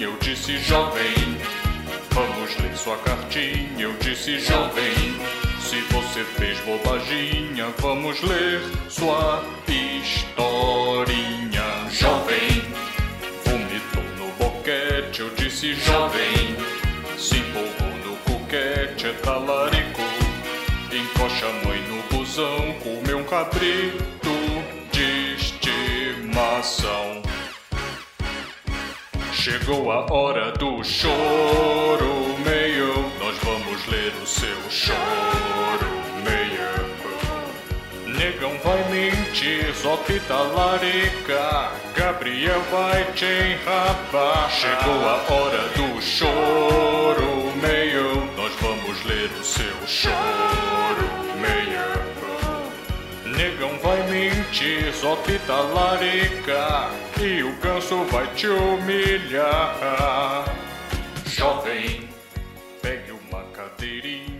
eu disse jovem. Vamos ler sua cartinha, eu disse jovem. Se você fez bobaginha, vamos ler sua historinha, jovem. Vomitou no boquete, eu disse jovem. Se empolgou no coquete, é talarico. Encoxa a mãe no busão, comeu um cabrito Chegou a hora do choro meio. Nós vamos ler o seu choro meio. Negão vai mentir, só que talarica. Gabriel vai te enrabar. Chegou a hora do choro meio. Nós vamos ler o seu choro. Negão vai mentir, só que talarica. E o ganso vai te humilhar. Jovem, pegue uma cadeirinha.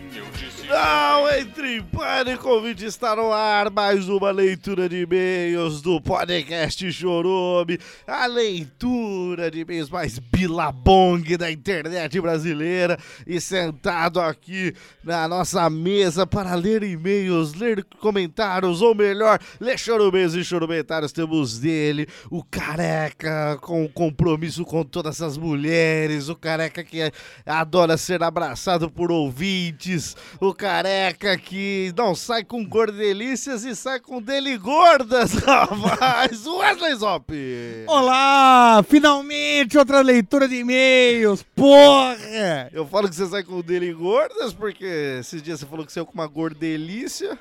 Não entre em pânico, ouvinte, está no ar mais uma leitura de e-mails do podcast Chorume, a leitura de e-mails mais bilabong da internet brasileira e sentado aqui na nossa mesa para ler e-mails, ler comentários, ou melhor, ler chorumeiros e chorumentários, temos dele, o careca com compromisso com todas as mulheres, o careca que adora ser abraçado por ouvintes, o careca que não sai com gordelícias e sai com deligordas, rapaz. Wesley Zop. Olá! Finalmente outra leitura de e-mails! Porra! Eu falo que você sai com deligordas porque esses dias você falou que saiu com uma gordelícia.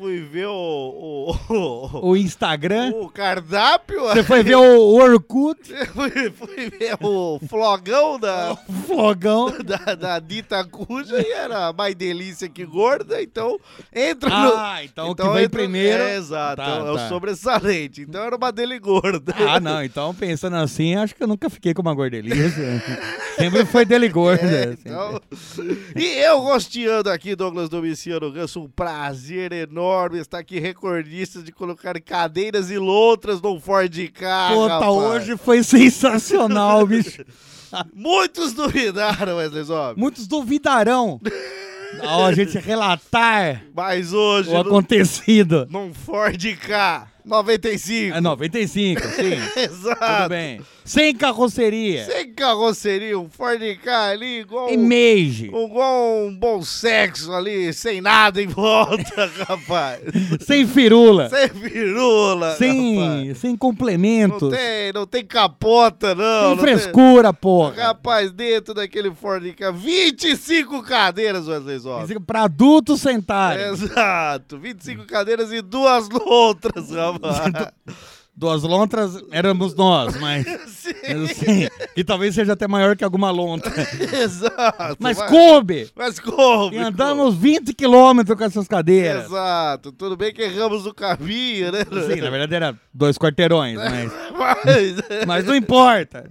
Fui ver o, o, o, O Instagram. o cardápio. Você foi ver o Orkut, fui, fui ver o flogão da, o Flogão. da, da Dita Cuja e era mais delícia que gorda, então entra no. Ah, então o que vem primeiro- É, exato, Tá, é o tá. sobressalente. Então era uma dele gorda. Ah, não. Então, pensando assim, acho que eu nunca fiquei com uma gordelícia. Sempre foi dele gorda. É, sempre. então... E eu rosteando aqui, Douglas Domiciano Ganso, um prazer enorme estar aqui recordista de colocar cadeiras e lontras no Ford K. Puta, rapaz. hoje foi sensacional, bicho. Muitos duvidaram, Wesley Zop. Muitos duvidarão ao a gente relatar Mas hoje, o acontecido. num Ford K 95. É 95, sim. Exato. Tudo bem. Sem carroceria. Sem carroceria, um Ford K ali, igual, Em Mage. igual um bom sexo ali, sem nada em volta, rapaz. Sem firula. Sem firula, rapaz. Sem, sem Não complementos. tem, não tem capota, não. Sem não frescura, Tem... porra. Rapaz, dentro daquele Ford K, 25 cadeiras, Wesley Zop. Pra adultos sentarem. Exato, 25 cadeiras e duas lontras, rapaz. 啊 哈 Duas lontras éramos nós, mas. Sim, Sim, que talvez seja até maior que alguma lontra. exato. Mas vai- coube! Mas como? E andamos 20 quilômetros com essas cadeiras. Exato, tudo bem que erramos o caminho, né? Sim, na verdade era dois quarteirões, mas, Mas, mas não importa.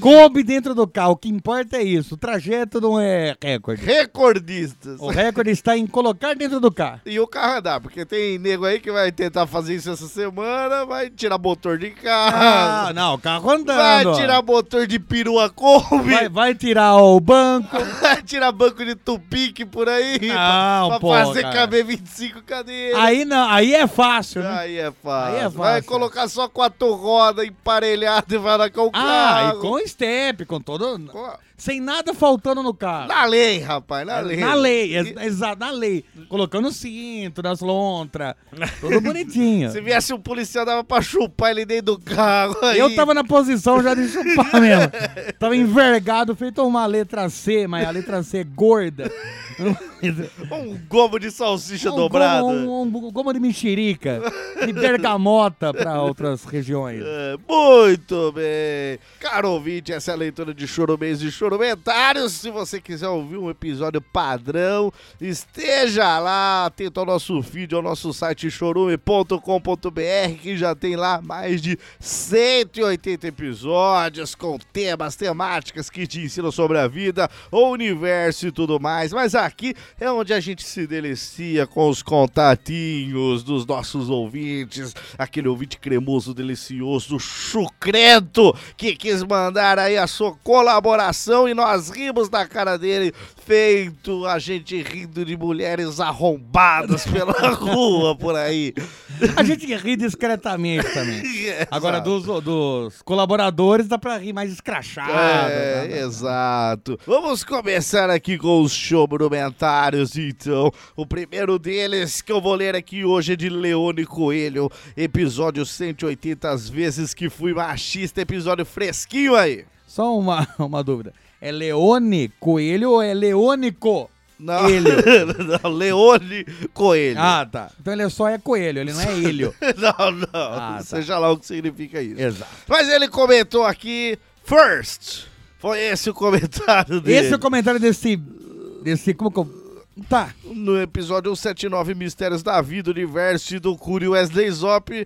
Coube dentro do carro, o que importa é isso. O trajeto não é recorde. recordistas. O recorde está em colocar dentro do carro. E o carro andar, porque tem nego aí que vai tentar fazer isso essa semana, vai tirar motor de Ah, carro, não, o carro andando. vai tirar motor de perua Kombi, vai, vai tirar o banco. vai tirar banco de tupique por aí, Não, pra, pô, pra fazer cara. caber 25 cadeiras. Aí não, aí é fácil, né? Aí é fácil. Aí é Vai fácil. colocar só quatro rodas emparelhadas e vai lá com o Ah, carro. e com step, com todo. Com- Sem nada faltando no carro. Na lei, rapaz, na lei. Na lei, ex- exato, na lei. Colocando o cinto nas lontras, tudo bonitinho. Se viesse um policial, dava pra chupar ele dentro do carro. Aí. Eu tava na posição já de chupar mesmo. Tava envergado, feito uma letra C, mas a letra C é gorda. Um gomo de salsicha um dobrada. Gomo, um, um gomo de mexerica, de bergamota pra outras regiões. É, muito bem. Caro ouvinte, essa é a leitura de Choromês e Chorumentários. Se você quiser ouvir um episódio padrão, esteja lá, atento ao nosso feed, ao nosso site chorume.com.br, que já tem lá mais de 180 episódios com temas, temáticas que te ensinam sobre a vida, o universo e tudo mais. Mas aqui é onde a gente se delicia com os contatinhos dos nossos ouvintes, aquele ouvinte cremoso, delicioso, chucrento, que quis mandar aí a sua colaboração e nós rimos da cara dele, feito a gente rindo de mulheres arrombadas pela rua por aí. A gente ri discretamente também. Agora, dos, dos colaboradores, dá pra rir mais escrachado. É, né? exato. Vamos começar aqui com os showrumentários, então. O primeiro deles que eu vou ler aqui hoje é de Leone Coelho, episódio 180 as vezes que fui machista, episódio fresquinho aí. Só uma, uma dúvida. É Leone Coelho ou é Leônico? Não, não, Leone Coelho. Ah, tá. Então ele só é coelho, ele não é ilho. não, não, Ah, tá. seja lá o que significa isso. Exato. Mas ele comentou aqui, first. Foi esse o comentário dele. Esse é o comentário desse. Desse. Como que eu. Tá. No episódio 179 Mistérios da Vida, Universo e do Cúrio Wesley Zop,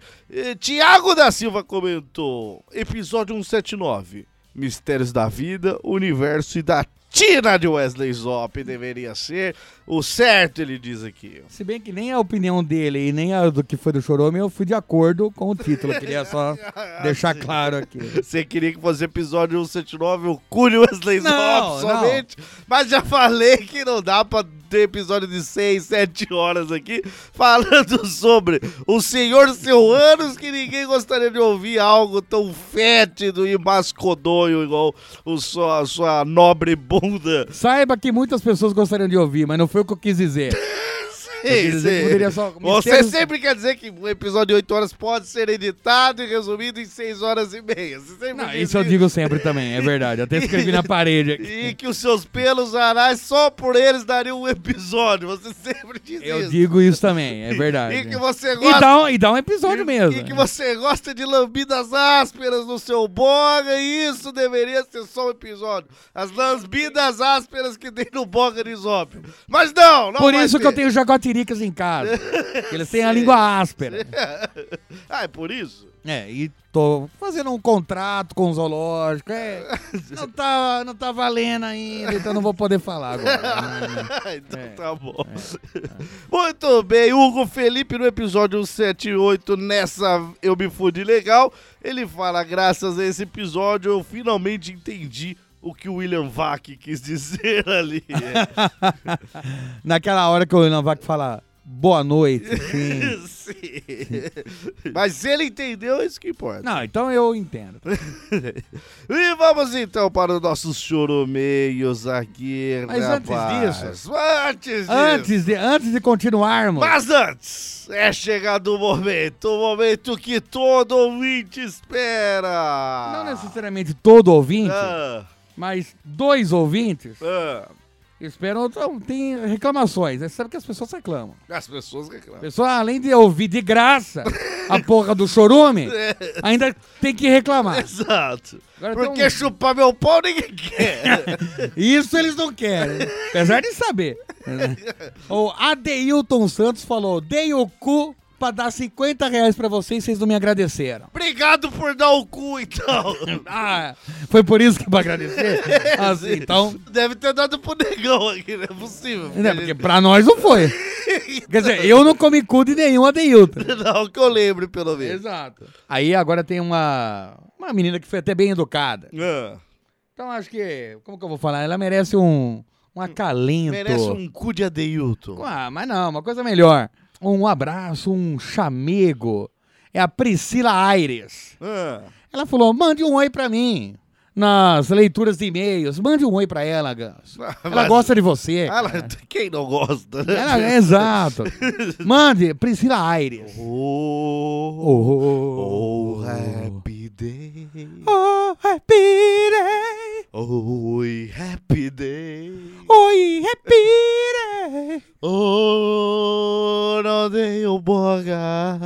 Tiago da Silva comentou. Episódio 179 Mistérios da Vida, Universo e da Tina de Wesley Zop deveria ser o certo, ele diz aqui. Se bem que nem a opinião dele e nem a do que foi do Chorome, eu fui de acordo com o título. Queria só deixar claro aqui. Você queria que fosse episódio 179 o Cúrio Wesley Não, Zop somente, mas já falei que não dá pra ter episódio de 6, 7 horas aqui falando sobre o senhor seu anos que ninguém gostaria de ouvir algo tão fétido e mascodonho igual o sua, a sua nobre bunda. Saiba que muitas pessoas gostariam de ouvir, mas não foi o que eu quis dizer. que poderia só- Você mistérios- sempre quer dizer que um episódio de 8 horas pode ser editado e resumido em 6 horas e meia. Não, isso eu digo sempre também, é verdade. Até escrevi na parede aqui. E que os seus pelos anais só por eles dariam um episódio. Você sempre diz Eu isso. digo isso também, é verdade. E que você E gosta. dá, um, e dá um episódio e- mesmo. E que você gosta de lambidas ásperas no seu boga, e isso deveria ser só um episódio. As lambidas ásperas que tem no boga de Zópio. Mas não, não Por isso que ter. eu tenho jaguatiricas em casa. eles têm a língua áspera. ah, é por isso? É, e tô fazendo um contrato com o zoológico. É, não, tá, não tá valendo ainda, então não vou poder falar agora. então É, tá bom. Muito bem, Hugo Felipe no episódio 178, nessa Eu Me Fudi Legal, ele fala, graças a esse episódio eu finalmente entendi o que o William Vac quis dizer ali. Naquela hora que o Navac fala boa noite, sim. Sim. Mas ele entendeu, é isso que importa. Não, então eu entendo. E vamos então para os nossos choromeios aqui, Mas antes rapaz. disso- Antes disso. Antes de, antes de continuarmos, Mas antes, é chegado o momento, o momento que todo ouvinte espera. não necessariamente todo ouvinte, Ah, mas dois ouvintes ah. esperam. Então, tem reclamações. Você sabe que as pessoas reclamam. As pessoas A reclamam. pessoa, além de ouvir de graça a porra do chorume, ainda tem que reclamar. Exato. Agora Porque um- chupar meu pau ninguém quer. Isso eles não querem, apesar de saber. né? O Adeilton Santos falou: dei o cu pra dar 50 reais pra vocês, vocês não me agradeceram. Obrigado por dar o cu, então. Ah, foi por isso que pra agradecer? Assim, então. Deve ter dado pro negão aqui, não é possível. Né, porque pra nós não foi. Quer dizer, eu não comi cu de nenhum Adeilton. Não, que eu lembre, pelo menos. Exato. Aí agora tem uma, uma menina que foi até bem educada. Ah, Então acho que, como que eu vou falar? Ela merece um, um acalento. merece um cu de Adeilton. Ah, mas não, uma coisa melhor. Um abraço, um chamego. É a Priscila Aires. Ah, Ela falou: mande um oi pra mim. Nas leituras de e-mails. Mande um oi pra ela, Gus. Ela Mas- gosta de você. ela- quem não gosta, né? Ela, é exato. Mande, Priscila Aires. Oh, Oh, oh, happy day. oh, happy day. Oi, happy day. Oi, happy day. Oh, não dei o boga.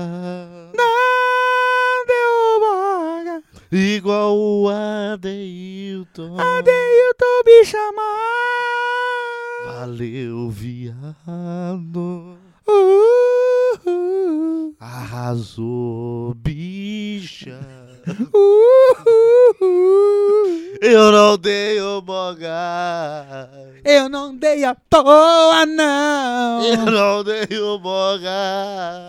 Não deu boga. Igual o Adeilton. Adeilton. Me chamar. Valeu, viado. Uh, uh, Arrasou, bicha. Eu não dei o boga. Eu não dei à toa, não. Eu não dei o boga.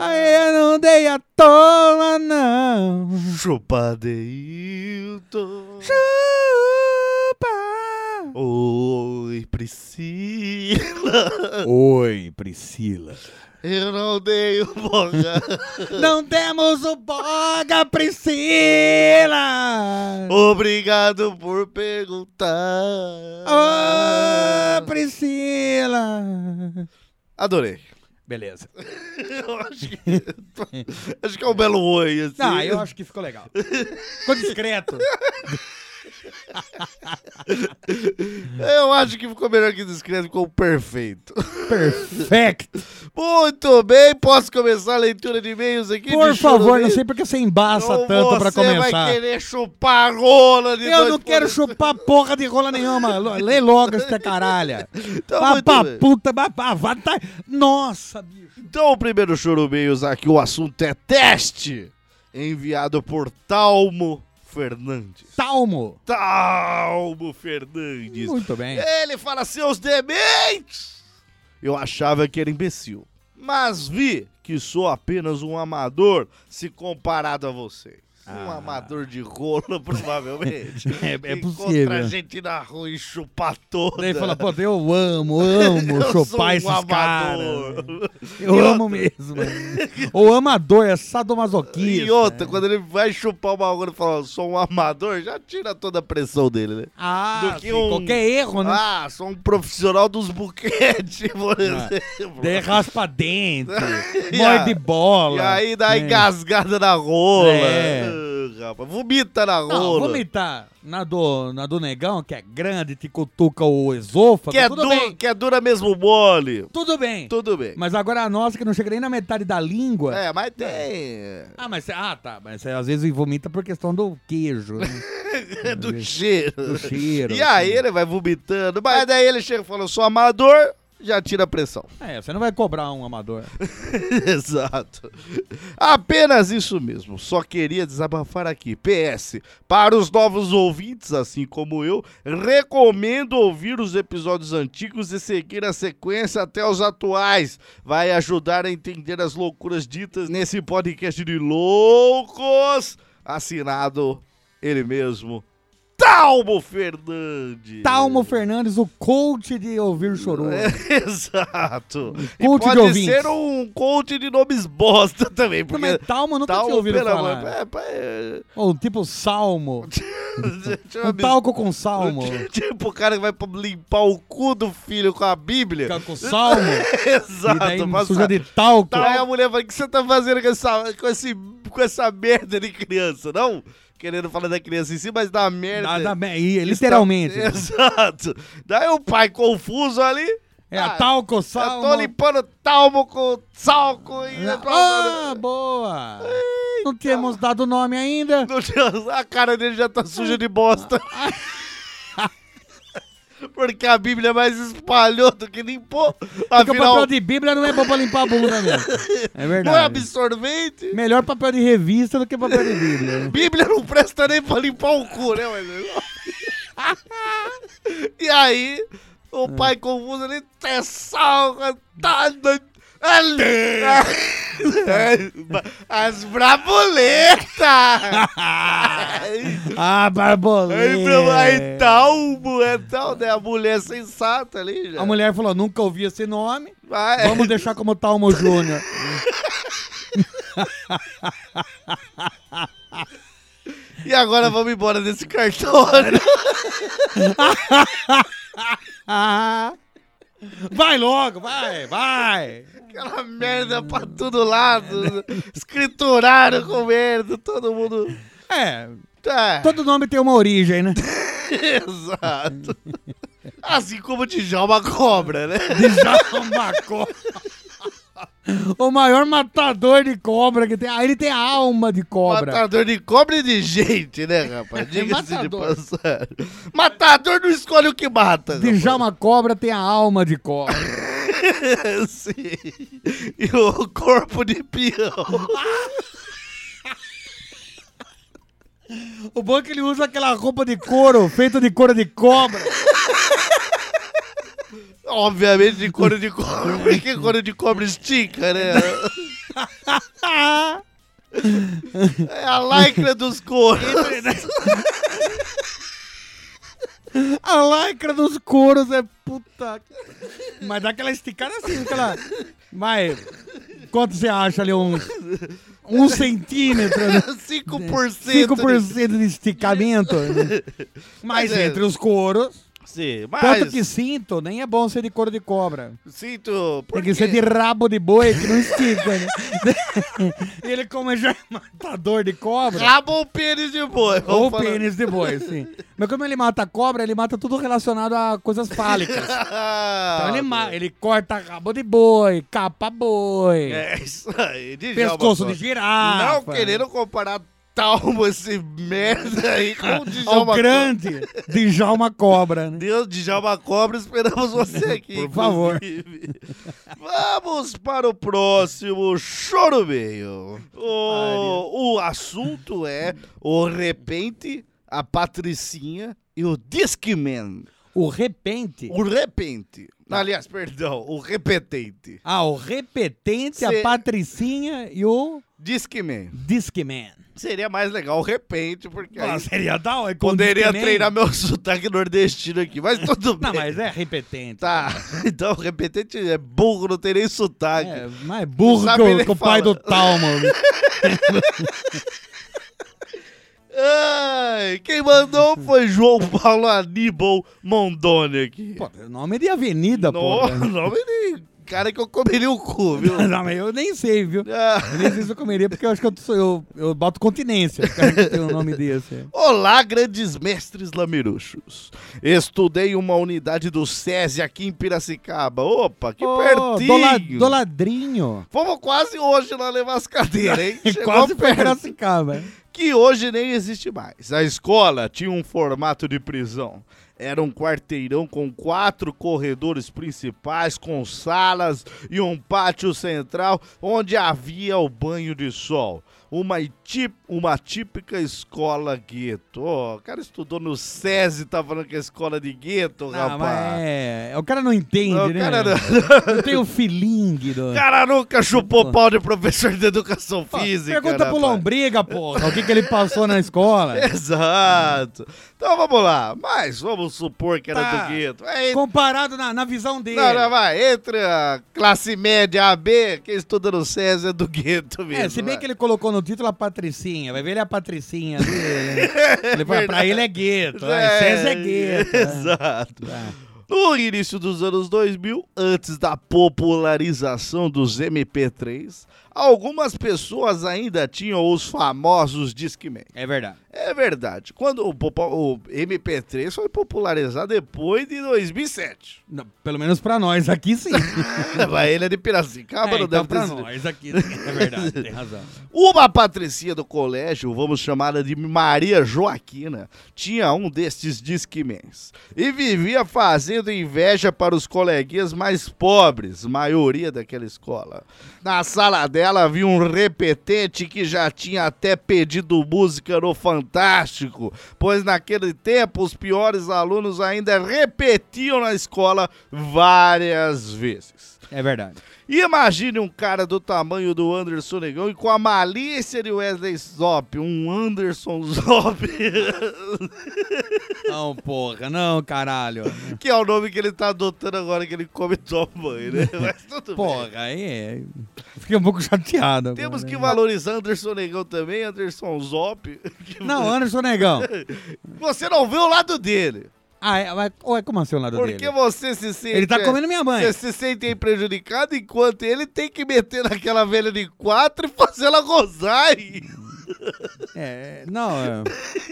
Eu não dei à toa, não. Chupa, Adeilton. Chupa. Oi, Priscila. Oi, Priscila. Eu não dei o boga. Não temos o boga, Priscila. Obrigado por perguntar. Ô, Priscila. Adorei. Beleza. Eu acho que, acho que é um belo oi, assim. Ah, eu acho que ficou legal. Ficou discreto. Eu acho que ficou melhor que discreto, ficou perfeito. Perfeito. Muito bem, posso começar a leitura de e-mails aqui? Por favor, não sei porque você embaça tanto pra você começar. vai querer chupar a rola de Eu não quero chupar porra de rola nenhuma. Lê logo essa caralha. Então, bem. puta, vá tá... Nossa, bicho. Então, o primeiro chorumeios aqui, o assunto é teste, enviado por Talmo Fernandes. Talmo. Talmo Fernandes. Muito bem. Ele fala, seus dementes! Eu achava que era imbecil, mas vi que sou apenas um amador se comparado a vocês. Um Ah. amador de rola, provavelmente. É- é possível. Encontra a gente na rua e chupa toda. Daí fala, pô, eu amo, amo Eu chupar um esses caras. amador. Eu E amo outra- mesmo. O amador é sadomasoquista. E outra, quando ele vai chupar uma agulha e fala, sou um amador, já tira toda a pressão dele, né? Ah, do que sim, um- qualquer erro, né? Ah, sou um profissional dos buquetes, por Ah. exemplo. Daí raspa dente, E morde bola. E aí dá né? engasgada na rola. É. Rapaz, vomita na Não, rola. vomitar na do, na do negão, que é grande, te cutuca o esôfago, que, é tudo bem. que é dura mesmo mole. Tudo bem. Tudo bem. Mas agora a nossa, que não chega nem na metade da língua. É, mas tem. Ah, mas ah, tá. Mas às vezes vomita por questão do queijo, né? Do cheiro. do cheiro. E aí assim. ele vai vomitando. Mas daí ele chega e fala, eu sou amador, já tira a pressão. É, você não vai cobrar um amador. Exato. Apenas isso mesmo. Só queria desabafar aqui. PS. Para os novos ouvintes, assim como eu, recomendo ouvir os episódios antigos e seguir a sequência até os atuais. Vai ajudar a entender as loucuras ditas nesse podcast de loucos. Assinado ele mesmo. Talmo Fernandes. Talmo Fernandes, o coach de ouvir chorou. É, exato. E Coach de pode ouvintes. ser um coach de nomes bosta também, Não, porque mas Talmo nunca Talmo, tinha ouvido falar. é, pá, é- Ou tipo salmo. Um talco com salmo. Tipo o cara que vai limpar o cu do filho com a Bíblia. Com salmo. e Exato. daí passa- suja de talco. Aí a mulher fala, o que você tá fazendo com essa, com, esse, com essa merda de criança? Não querendo falar da criança em si, mas da merda. Da- da me- e, literalmente. Está- Exato. Daí o pai confuso ali. É, ah, talco, Eu salmo. tô limpando talmo com talco e... Ah, boa! Não temos dado nome ainda. Deus, a cara dele já tá suja de bosta. Porque a Bíblia mais espalhou do que limpou. Porque o Afinal, papel de Bíblia não é bom pra limpar a bunda mesmo. É verdade. não é absorvente. Melhor papel de revista do que papel de Bíblia. Bíblia não presta nem pra limpar o cu, né? E aí, o pai confuso ali, é salga, tá... As braboletas! ah, barboleta. Aí, talmo, é tal, né? A mulher sensata ali já. A mulher falou, nunca ouvi esse nome. Vai. Vamos deixar como Talmo Júnior. E agora vamos embora desse cartório. Vai logo, vai, vai. Aquela merda pra todo lado. Escrituraram com merda, todo mundo. É, Tá. todo nome tem uma origem, né? Exato. Assim como Djalma Cobra, né? Djalma Cobra. O maior matador de cobra que tem. Ah, ele tem a alma de cobra. Matador de cobra e de gente, né, rapaz? Diga-se de passagem. Matador não escolhe o que mata. Djalma Cobra tem a alma de cobra. Sim. E o corpo de peão. O bom é que ele usa aquela roupa de couro, feita de couro de cobra. Obviamente de couro de cobra, porque couro de cobra estica, né? É a lycra dos couros. A lycra dos couros é puta. Mas dá aquela esticada assim, aquela. Mas. Quanto você acha ali? Uns. Um centímetro, né? 5%. 5% de esticamento. né? Mas Mas é- entre os couros. Sim, Tanto mas que cinto, nem é bom ser de couro de cobra. sinto... Tem que ser de rabo de boi que não estica, né? Ele, como já é matador de cobra. Rabo ou pênis de boi. Ou falar. pênis de boi, sim. Mas como ele mata cobra, ele mata tudo relacionado a coisas fálicas. Então ele, ma- ele corta rabo de boi, capa boi, É isso aí. Djalma pescoço de girafa. Não querendo comparar Talmo, esse merda aí, com o Djalma Cobra. grande Djalma Cobra, né? Deus, Djalma Cobra, esperamos você aqui. Por favor. Vamos para o próximo Choro Meio. O, o assunto é o Repente, a Patricinha e o Discman. O repente. O Repente. Aliás, perdão, o Repetente. Ah, o repetente, Cê- a patricinha e o Discman. Discman. Seria mais legal o Repente, porque Ah, seria da hora. poderia Discman. treinar meu sotaque nordestino aqui, mas tudo bem. Não, mas é repetente. Tá, então o repetente é burro, não tem nem sotaque. É, mais burro sabe que que o pai do Talma. Ai, quem mandou foi João Paulo Aníbal Mondoni aqui. Pô, nome de avenida, pô. no, nome de cara que eu comeria o cu, viu? Não, mas eu nem sei, viu? Ah, Eu nem sei se eu comeria, porque eu acho que eu, sou, eu, eu boto continência. O cara que tem um nome desse. Olá, grandes mestres lamiruxos. Estudei uma unidade do SESI aqui em Piracicaba. Opa, que Ô, pertinho. do, la- do ladrinho. Fomos quase hoje lá levar as cadeiras, hein? Chegou Quase perto. Piracicaba. Que hoje nem existe mais. A escola tinha um formato de prisão. Era um quarteirão com quatro corredores principais, com salas e um pátio central onde havia o banho de sol. Uma, tí- uma típica escola gueto. Ó, o cara estudou no SESI, tá falando que é escola de gueto, Não, rapaz. mas é, o cara não entende, O né? cara não- Não tem o feeling do... O cara nunca chupou pau de professor de educação física. Pergunta pro rapaz. Lombriga, porra, o que, que ele passou na escola. Exato. Então vamos lá. Mas vamos supor que era Tá. do gueto. É, Comparado na, na visão dele. não, não, vai. Entre a classe média AB, quem estuda no César é do gueto mesmo. É, se bem vai. que ele colocou no título a Patricinha, vai ver ele é a Patricinha ali. né? Ele pra ele é gueto, vai, César é gueto. né? Exato. Tá. No início dos anos 2000, antes da popularização dos MP3, algumas pessoas ainda tinham os famosos Discman. É verdade. É verdade. Quando o, o MP3 foi popularizado depois de 2007. Não, pelo menos pra nós aqui sim. Mas ele é de Piracicaba, é, não então deve ter pra sido. nós aqui sim. É verdade, tem razão. Uma patricinha do colégio, vamos chamá-la de Maria Joaquina, tinha um destes disquimens e vivia fazendo inveja para os coleguinhas mais pobres, maioria daquela escola. Na sala dela havia um repetente que já tinha até pedido música no Fantástico, pois naquele tempo os piores alunos ainda repetiam na escola várias vezes. É verdade. Imagine um cara do tamanho do Anderson Negão e com a malícia de Wesley Zop, um Anderson Zop, Não, porra, não, caralho. que é o nome que ele tá adotando agora que ele come e toma banho, né? Mas tudo bem. Porra, aí é... Fiquei um pouco chateado. Temos agora, que né? valorizar Anderson Negão também, Anderson Zop. Não, Anderson Negão. Você não viu o lado dele. Ah, é, mas, ué, como assim o lado Porque dele? você se sente. Ele tá comendo minha mãe. Você se sente prejudicado enquanto ele tem que meter naquela velha de quatro e fazer ela gozar. É, não, é,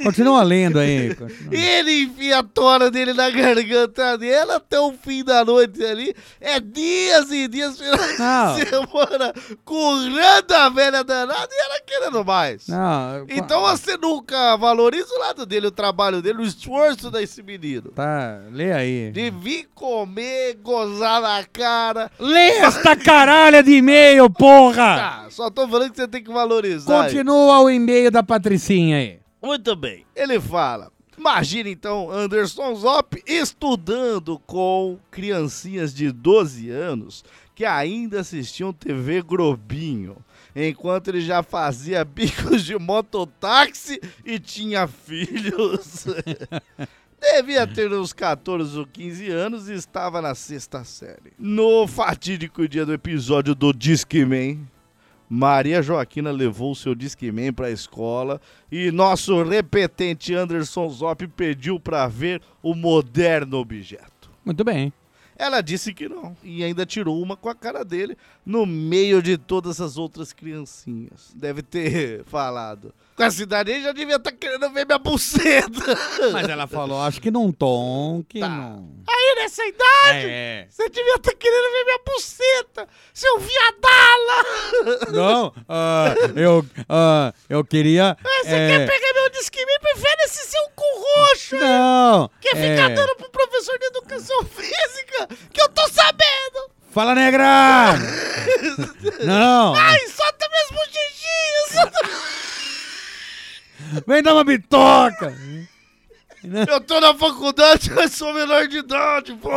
continua lendo aí. continua. Ele enfia a tora dele na garganta dela até o fim da noite ali. É dias e dias finais Não. de semana currando a velha danada e ela querendo mais. Não, Então você nunca valoriza o lado dele, o trabalho dele, o esforço desse menino. Tá, lê aí. De vir comer, gozar na cara. Lê esta caralha de e-mail, porra! Tá, só tô falando que você tem que valorizar. Continua o e-mail da Patricinha aí. Muito bem. Ele fala. Imagina então Anderson Zop estudando com criancinhas de 12 anos que ainda assistiam TV Globinho, enquanto ele já fazia bicos de mototáxi e tinha filhos. Devia ter uns 14 ou 15 anos e estava na sexta série. No fatídico dia do episódio do Disque Man, Maria Joaquina levou seu Discman para a escola e nosso repetente Anderson Zop pediu para ver o moderno objeto. Muito bem. Ela disse que não e ainda tirou uma com a cara dele no meio de todas as outras criancinhas. Deve ter falado. Com a cidade aí já devia estar querendo ver minha buceta. Mas ela falou, acho que num tom que Tá. não. Aí nessa idade, É. você devia estar querendo ver minha buceta, seu viadala. Não, ah, eu, ah, eu queria. Você é, quer pegar meu Discman? Prefere esse seu cu roxo aí. Não! Quer ficar é, dando pro professor de educação física? Que eu tô sabendo! Fala, negra! Não! Ai, solta minhas bochechinhas! Solta... Vem dar uma bitoca! Eu tô na faculdade, mas sou menor de idade, pô!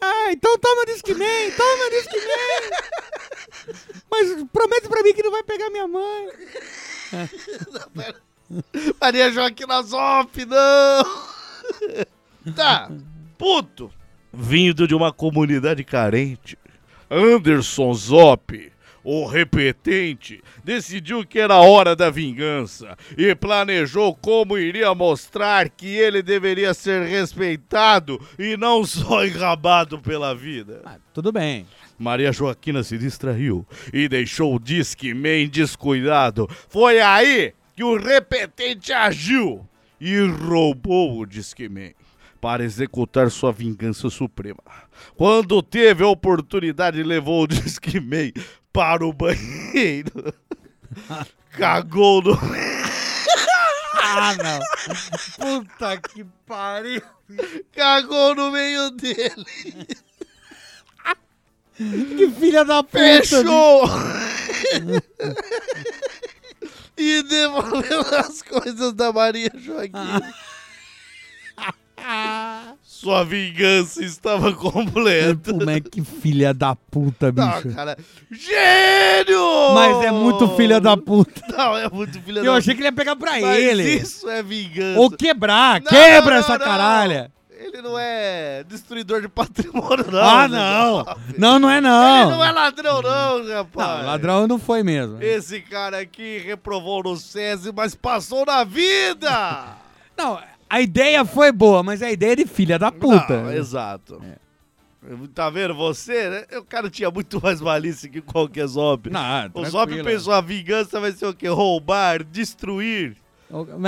Ah, então toma Discman, toma Discman! Mas promete pra mim que não vai pegar minha mãe. Maria Joaquina Zop, não! Tá, puto. Vindo de uma comunidade carente, Anderson Zop, o repetente, decidiu que era hora da vingança e planejou como iria mostrar que ele deveria ser respeitado e não só enrabado pela vida. Ah, tudo bem. Maria Joaquina se distraiu e deixou o Disque Man descuidado. Foi aí que o repetente agiu e roubou o Disque Man para executar sua vingança suprema. Quando teve a oportunidade, levou o Disque Man para o banheiro. Cagou no. Ah, não. Puta que pariu. Cagou no meio dele. Que filha da puta. Fechou! e devolveu as coisas da Maria Joaquina. Sua vingança estava completa. Como é que filha da puta, Não, bicho? cara. Gênio! Mas é muito filha da puta. Não, é muito filha da Eu achei que ele ia pegar pra Mas ele. isso é vingança. Ou quebrar. Não, Quebra não, essa não. caralha. Ele não é destruidor de patrimônio, não. ah, né? não. Não, não é não. Ele não é ladrão, não, rapaz. Não, ladrão não foi mesmo. Esse cara aqui reprovou no SESI, mas passou na vida! Não, a ideia foi boa, mas a ideia é de filha da puta. Não, exato. Tá vendo você, né? O cara tinha muito mais malícia que qualquer Zop. Não, o Zop pensou a vingança vai ser o quê? Roubar, destruir.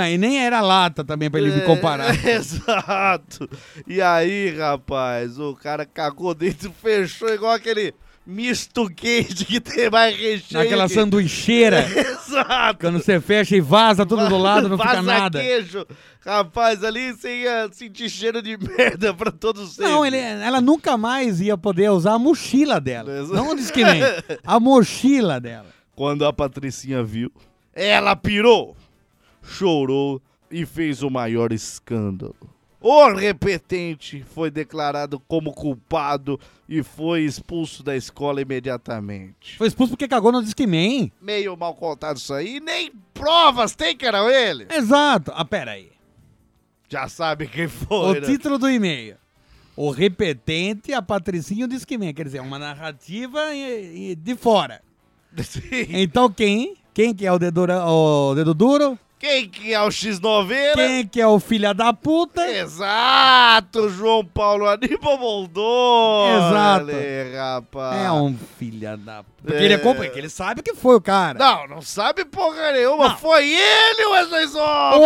E nem era lata também pra ele me comparar. É, exato. E aí, rapaz, o cara cagou dentro, fechou igual aquele misto quente que tem mais recheio. Naquela que- sanduicheira, Exato. quando você fecha e vaza tudo do lado, não fica nada. queijo. Rapaz, ali você ia sentir cheiro de merda pra todos sempre. Não, ele, ela nunca mais ia poder usar a mochila dela. Beleza. Não o disque nem. A mochila dela. Quando a Patricinha viu, ela pirou, chorou e fez o maior escândalo. O repetente foi declarado como culpado e foi expulso da escola imediatamente. Foi expulso porque cagou no disque man. Meio mal contado isso aí, nem provas tem que era ele. Exato. Ah, pera aí. Já sabe quem O foi, né? título do e-mail. O repetente, a Patricinha e o disque man. Quer dizer, uma narrativa de fora. Sim. Então quem? Quem que é o dedo, o dedo duro? Quem que é o X-Noveira? Quem que é o filho da puta? Exato, João Paulo Aníbal Moldon. Exato. Ale, rapaz. É um filho da puta. Porque É. ele, é porque ele sabe que foi o cara. Não, não sabe porra nenhuma. Não. Foi ele, Wesley Zop!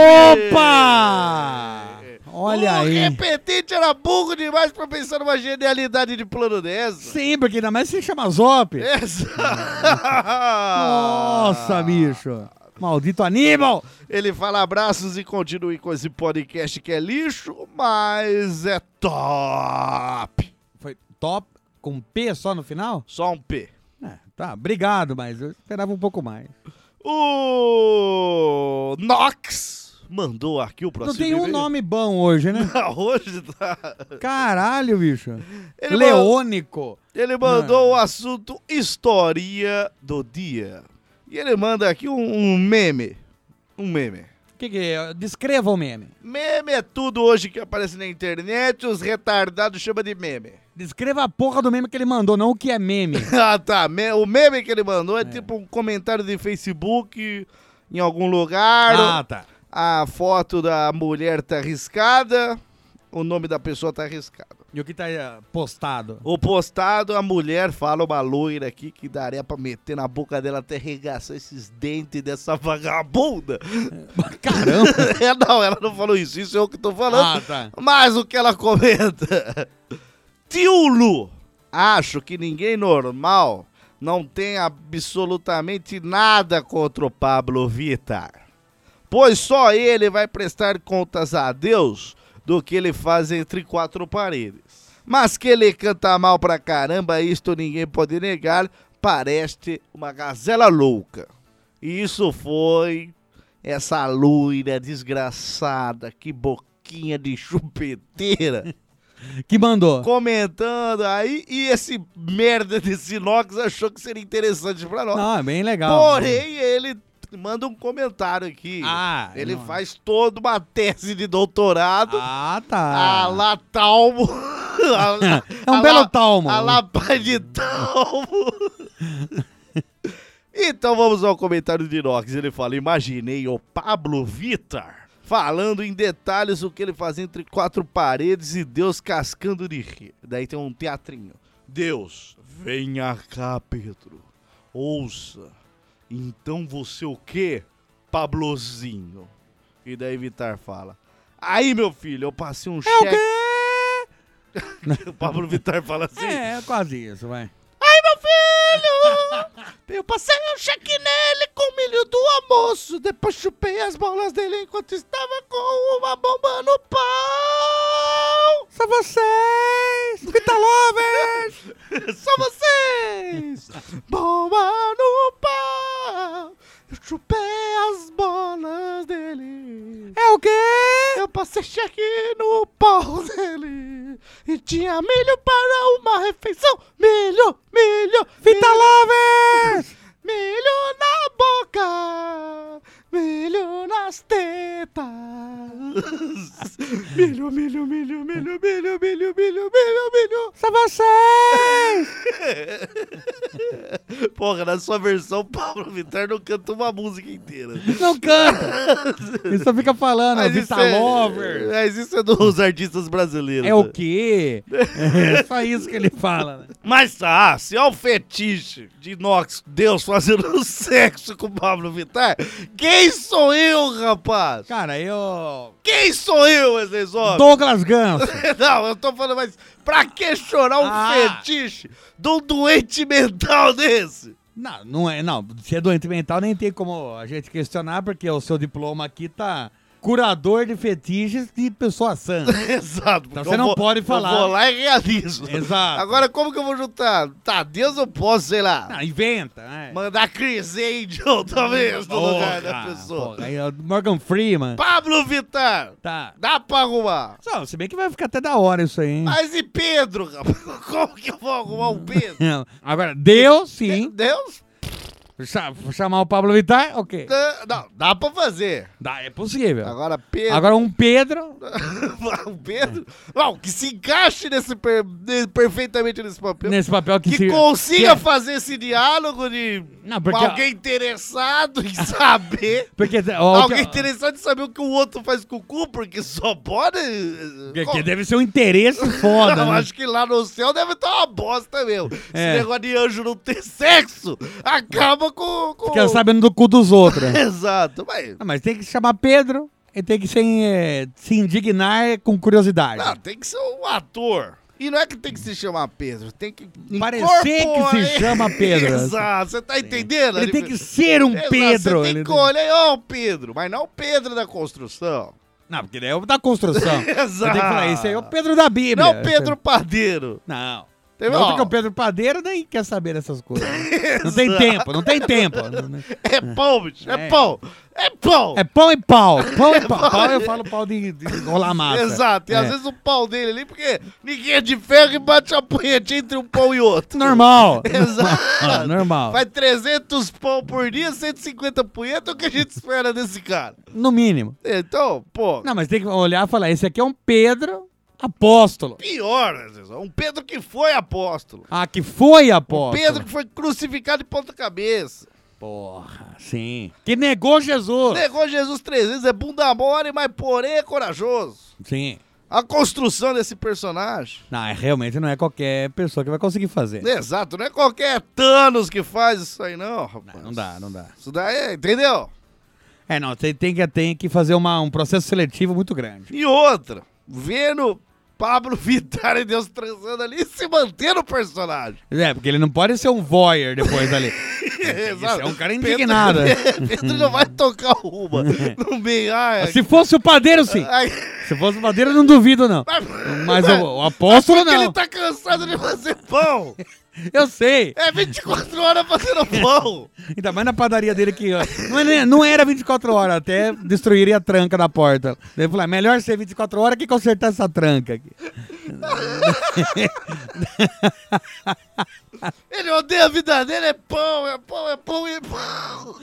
Opa! Olha o aí. repetente era burro demais pra pensar numa genialidade de plano dessa. Sim, porque ainda mais se chama Zop. Exato. Nossa, bicho. Maldito Aníbal. Ele fala abraços e continue com esse podcast que é lixo, mas é top. Foi top com P só no final? Só um P. É, tá, obrigado, mas eu esperava um pouco mais. O Nox mandou aqui o Não próximo tem um e-mail. nome bom hoje, né? Hoje tá. Caralho, bicho. Ele Leônico. Ele mandou o assunto História do Dia. E ele manda aqui um, um meme. Um meme. O que, que é? Descreva o meme. Meme é tudo hoje que aparece na internet, os retardados chamam de meme. Descreva a porra do meme que ele mandou, não o que é meme. ah, tá. Me- O meme que ele mandou é, tipo um comentário de Facebook em algum lugar. ah, tá. A foto da mulher tá arriscada, o nome da pessoa tá arriscado. E o que tá eh, postado? O postado, a mulher fala uma loira aqui que daria pra meter na boca dela até regaçar esses dentes dessa vagabunda. Caramba. É, não, ela não falou isso, isso é o que eu tô falando. ah, tá. Mas o que ela comenta? Tio Lu, acho que ninguém normal não tem absolutamente nada contra o Pablo Vittar. Pois só ele vai prestar contas a Deus do que ele faz entre quatro paredes. Mas que ele canta mal pra caramba, isto ninguém pode negar, parece uma gazela louca. E isso foi essa loira desgraçada, que boquinha de chupeteira, Que mandou? comentando aí, e esse merda desse Nox achou que seria interessante pra nós. Não, é bem legal. Porém, ele manda um comentário aqui. Ah, ele não. faz toda uma tese de doutorado. Ah, A tá. lá Talmo. A É um a belo lá- talmo. A lá de Talmo. então vamos ao comentário de Nox. Ele fala: Imaginei o Pablo Vittar falando em detalhes o que ele faz entre quatro paredes e Deus cascando de rir. Daí tem um teatrinho. Deus, venha cá, Pedro. Ouça. Então você o quê, Pablozinho? E daí Vittar fala: Aí, meu filho, eu passei um É o cheque. quê? O Pablo Vittar fala assim: É, quase isso, vai. Ai, meu filho! Eu passei um cheque nele com o milho do almoço. Depois chupei as bolas dele enquanto estava com uma bomba no pau. Só vocês! Vita Lovers! Só vocês! Bomba no pau. Eu chupei as bolas dele. É o quê? Eu passei cheque no pau dele. E tinha milho para uma refeição. Milho, milho, Vita. Lovers! Milho na boca, milho nas tetas. milho, milho, milho, Lübe. Na sua versão, Pablo Vittar não canta uma música inteira. Não canta! Ele só fica falando, Mas Vita isso é- Lovers! Mas isso é dos artistas brasileiros. É o né? quê? É só isso que ele fala, né? Mas tá, se é o fetiche de Nox, Deus fazendo sexo com o Pablo Vittar, quem sou eu, rapaz? Cara, eu. Quem sou eu, Wesley Zop? Douglas Ganso! Não, eu tô falando, mas pra que chorar um Ah. fetiche de um doente mental desse? Não, não é, não. Se é doente mental, nem tem como a gente questionar, porque o seu diploma aqui tá curador de fetiches de pessoa sã. Exato. Então você não vou- pode falar. Eu vou lá e realizo. Exato. Agora, como que eu vou juntar? Tá, Deus eu posso, sei lá, Não, inventa, né? mandar Chris Angel, talvez, no lugar da pessoa. porra, aí, Morgan Freeman. Pablo Vittar, Tá. dá pra arrumar. Só, se bem que vai ficar até da hora isso aí, hein? Mas e Pedro, rapaz? Como que eu vou arrumar um Pedro? Agora, Deus, sim. Deus? Cha- chamar o Pablo Vittar, ok. Dá- Não, dá pra fazer. Dá, é possível. Agora, Pedro. Agora um Pedro. o Pedro. Não, que se encaixe nesse per- perfeitamente nesse papel. Nesse papel que, que se- consiga que- fazer esse diálogo de Não, porque- alguém interessado em saber. Porque ó, o que- alguém interessado em saber o que o outro faz com o cu, porque só pode. que, que deve ser um interesse foda, Eu né? acho que lá no céu deve estar uma bosta mesmo. É. Esse negócio de anjo não ter sexo acaba com. com... Fica sabendo do cu dos outros. Exato, mas. Ah, mas tem que chamar Pedro e tem que se, eh, se indignar com curiosidade. Não, tem que ser um ator. E não é que tem que se chamar Pedro, tem que. Parecer que incorporar- se chama Pedro. Exato, você tá entendendo? Ele tem que ser um Exato, Pedro. Você tem ele que olhar, ó, o Pedro, mas não o Pedro da construção. Não, porque daí é o da construção. Eu tenho que falar, esse aí é o Pedro da Bíblia. Não o Pedro Padeiro. Não. Entendeu? Não, porque o Pedro Padeiro nem quer saber dessas coisas. Não tem tempo, não tem tempo. É pão, bicho, é, É. pão. É pão. É pão e pau. Pão e pau. Pau eu falo pau de, de rolar massa. Exato, e É. às vezes o pau dele ali, porque ninguém é de ferro e bate a punheta entre um pão e outro. Normal. Exato. Normal. Faz 300 pão por dia, 150 punheta, o que a gente espera desse cara? No mínimo. Então, pô, Não, mas tem que olhar e falar, esse aqui é um Pedro apóstolo. pior, um Pedro que foi apóstolo. Ah, que foi apóstolo. Pedro que foi crucificado de ponta cabeça. Porra, sim. Que negou Jesus. Negou Jesus três vezes, é bunda mole, mas porém é corajoso. Sim. A construção desse personagem. Não, é, realmente não é qualquer pessoa que vai conseguir fazer. Exato, não é qualquer Thanos que faz isso aí, não, rapaz. Não dá, não dá. Isso daí, entendeu? É, não, tem, tem, que, tem que fazer uma, um processo seletivo muito grande. E outra, vendo Pablo Vittar e Deus transando ali e se manter no personagem. É, porque ele não pode ser um voyeur depois ali. Isso é um cara indignado. Pedro, Pedro não vai tocar uma no meio. Ai, Se fosse o padeiro, sim. ai, Se fosse o padeiro, eu não duvido, não. Mas o, o apóstolo, porque não. ele tá cansado de fazer pão. Eu sei. É 24 horas fazendo pão. Ainda mais na padaria dele que não, é- não era 24 horas, até destruiria a tranca da porta. Ele falou, "É melhor ser 24 horas que consertar essa tranca aqui. Ele odeia a vida dele, é pão, é pão, é pão e pão.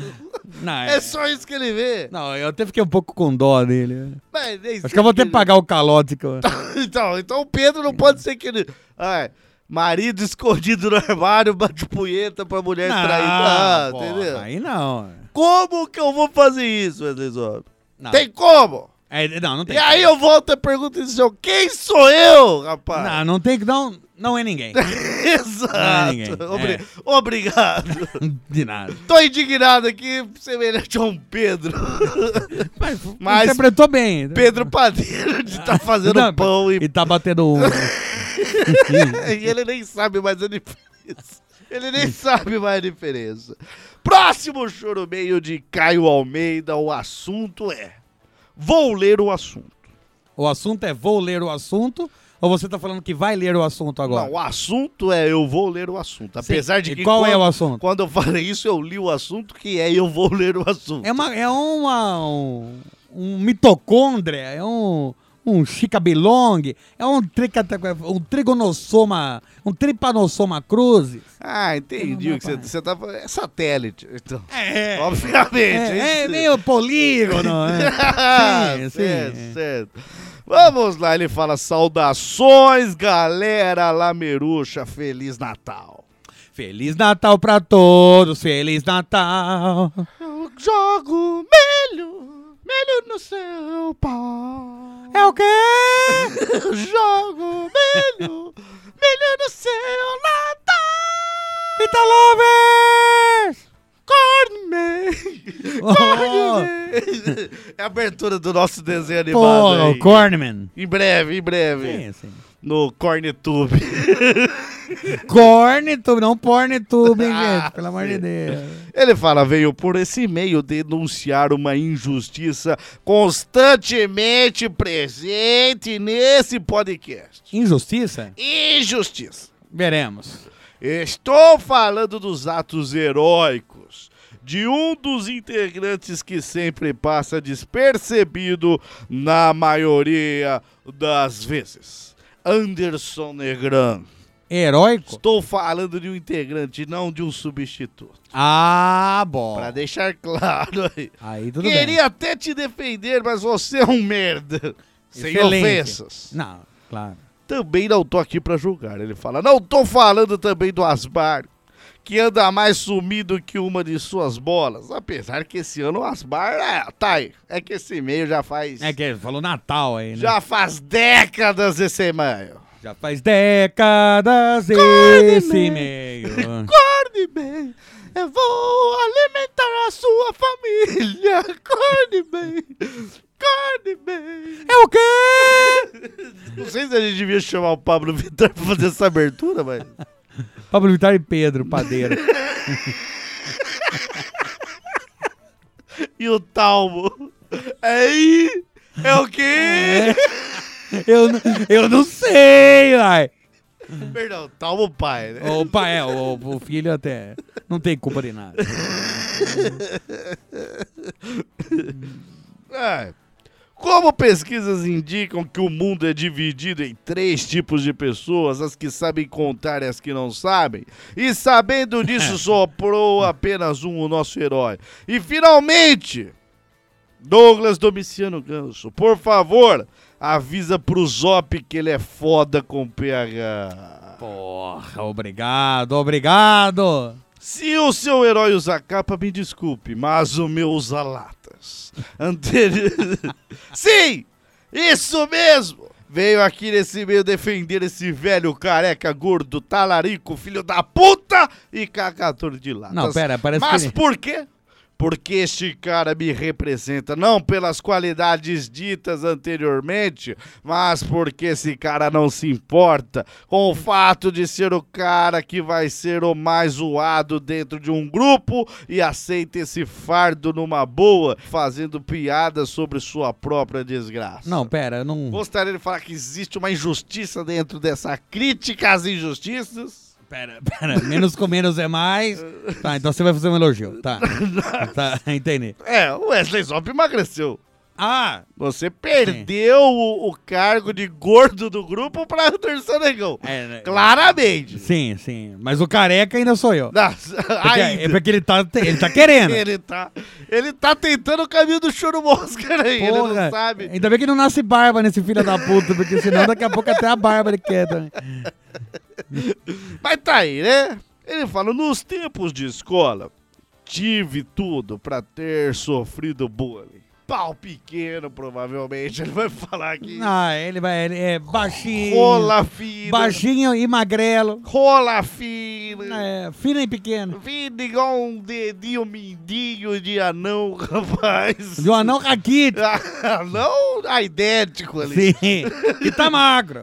Não, É só isso que ele vê. Não, eu até fiquei um pouco com dó dele. Mas Acho que eu vou ter que pagar o calote. Que eu... Então, então o Pedro não pode ser que ele. Ai, marido escondido no armário, bate punheta pra mulher trair. Ah, porra, entendeu? Aí não. Como que eu vou fazer isso, Wesley Zop? Não. Tem como? É, não, não tem. E aí eu volto e pergunto assim, ó, quem sou eu, rapaz? Não, não tem. Não, não é ninguém. Exato. Não é ninguém, Obri- é. Obrigado. De nada. Tô indignado aqui, semelhante a um Pedro. Mas, Mas- interpretou bem. Pedro Padeiro de estar fazendo Não, pão e E tá batendo um. e ele nem sabe mais a diferença. Ele nem sabe mais a diferença. Próximo chorumeio de Caio Almeida, o assunto é. Vou ler o assunto. O assunto é vou ler o assunto ou você tá falando que vai ler o assunto agora? Não, o assunto é eu vou ler o assunto. Apesar de E que. qual é quando, o assunto? Quando eu falei isso, eu li o assunto que é eu vou ler o assunto. É, uma, é uma, um, um mitocôndria, é um, um chicabilong, é um, tricata, um trigonossoma, um tripanossoma cruzes. Ah, entendi o que você, tá falando. É satélite. Então. É, Obviamente. é, é meio polígono. é. Ah, Sim, sim. certo, certo. Vamos lá, ele fala saudações, galera Lameruxa, Feliz Natal. Feliz Natal pra todos, Feliz Natal. Eu jogo milho, milho no seu pau. É o quê? Jogo milho, milho no seu Natal. Vita Lovers! Corne Oh, Corne É a abertura do nosso desenho animado Pô, aí. Cornman. Em breve, em breve. Sim, sim. No Cornetube. Cornetube, não Pornetube, hein, Ah, gente? Pelo amor de. Deus. Ele fala, veio por esse e-mail denunciar uma injustiça constantemente presente nesse podcast. Injustiça? Injustiça. Veremos. Estou falando dos atos heróicos de um dos integrantes que sempre passa despercebido na maioria das vezes. Anderson Negran. Heróico? Estou falando de um integrante, não de um substituto. Ah, bom. Pra deixar claro aí. Aí tudo Queria bem. até te defender, mas você é um merda. Sem Excelente. ofensas. Não, claro. Também não tô aqui pra julgar. Ele fala, não tô falando também do Asbar, que anda mais sumido que uma de suas bolas. Apesar que esse ano o Asbar, é, tá aí. É que esse e-mail já faz... É que ele falou Natal aí, né? Já faz décadas esse e-mail. Já faz décadas esse e-mail. Acorde bem, eu vou alimentar a sua família. Acorde bem, acorde bem. É o quê? Não sei se a gente devia chamar o Pablo Vittar pra fazer essa abertura, mas... Pablo Vittar e Pedro, padeiro. E o Talmo? Aí, é o quê? Eu, não- eu não sei, uai. Perdão, Talmo pai, né? O pai, é, o, o filho até não tem culpa de nada. É. Como pesquisas indicam que o mundo é dividido em três tipos de pessoas, as que sabem contar e as que não sabem, e sabendo disso soprou apenas um o nosso herói. E finalmente, Douglas Domiciano Ganso, por favor, avisa pro Zop que ele é foda com PH. Porra, obrigado, obrigado. Se o seu herói usa capa, me desculpe, mas o meu usa latas. Anteri... Sim! Isso mesmo! Veio aqui nesse meio defender esse velho careca gordo, talarico, filho da puta e cagador de latas. Não, pera, parece Mas que... por quê? Porque este cara me representa, não pelas qualidades ditas anteriormente, mas porque esse cara não se importa com o fato de ser o cara que vai ser o mais zoado dentro de um grupo e aceita esse fardo numa boa, fazendo piadas sobre sua própria desgraça. Não, pera, eu não... Gostaria de falar que existe uma injustiça dentro dessa crítica às injustiças? Pera, pera, menos com menos é mais. Tá, então você vai fazer um elogio, tá. Tá, entendi. É, o Wesley Zop emagreceu. Ah, Você perdeu o, o cargo de gordo do grupo pra Anderson Negão. é, né? Claramente. Sim, sim. Mas o careca ainda sou eu. Nossa, Porque, é porque ele tá, ele tá querendo. Ele tá, ele tá tentando o caminho do choro mosca aí, ele Porra, não sabe. Ainda bem que não nasce barba nesse filho da puta, porque senão daqui a pouco até a barba ele quer também. Mas tá aí, né? Ele fala, nos tempos de escola, tive tudo pra ter sofrido bullying. Pau pequeno, provavelmente, ele vai falar aqui. Ah, ele vai, ele é baixinho. Rola fina. Baixinho e magrelo. Rola fina. É, fino e pequeno. Fina igual um dedinho mindinho de anão, rapaz. De um anão raquítico. Anão idêntico ali. Sim. Que tá magro.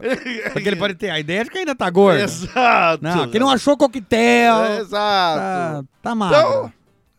Porque ele pode ter a que ainda tá gordo. Exato. Não, que não achou coquetel. Exato. Tá, tá magro. Então,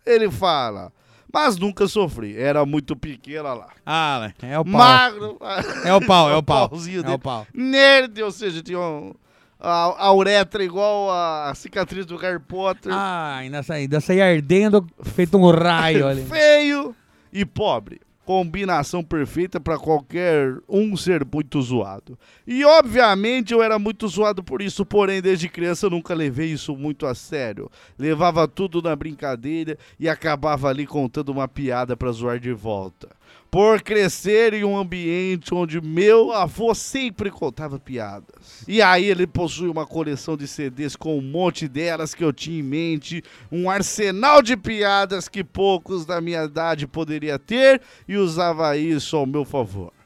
ele fala, mas nunca sofri, era muito pequena lá. Ah, é o pau. Magro. É o pau, é o pau. pauzinho É dele. o pau. Nerd, ou seja, tinha um, a, a uretra igual a cicatriz do Harry Potter. Ah, ainda saí, ainda saí ardendo, feito um raio ali. Feio e pobre. Combinação perfeita pra qualquer um ser muito zoado. E obviamente eu era muito zoado por isso, porém desde criança eu nunca levei isso muito a sério. Levava tudo na brincadeira e acabava ali contando uma piada pra zoar de volta. Por crescer em um ambiente onde meu avô sempre contava piadas. E aí ele possui uma coleção de CDs com um monte delas que eu tinha em mente, um arsenal de piadas que poucos da minha idade poderia ter e usava isso ao meu favor.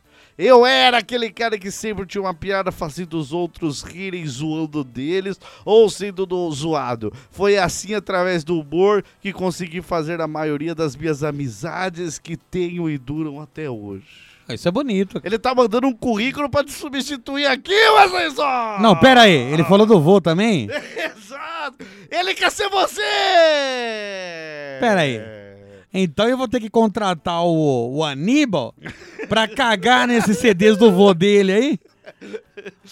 Eu era aquele cara que sempre tinha uma piada fazendo os outros rirem zoando deles ou sendo do zoado. Foi assim através do humor que consegui fazer a maioria das minhas amizades que tenho e duram até hoje. Isso é bonito. Ele tá mandando um currículo pra te substituir aqui, Wesley Só! Não, pera aí. Ele falou do vô também? Exato! Ele quer ser você! Pera aí. Então eu vou ter que contratar o, o Aníbal pra cagar nesses CDs do vô dele aí?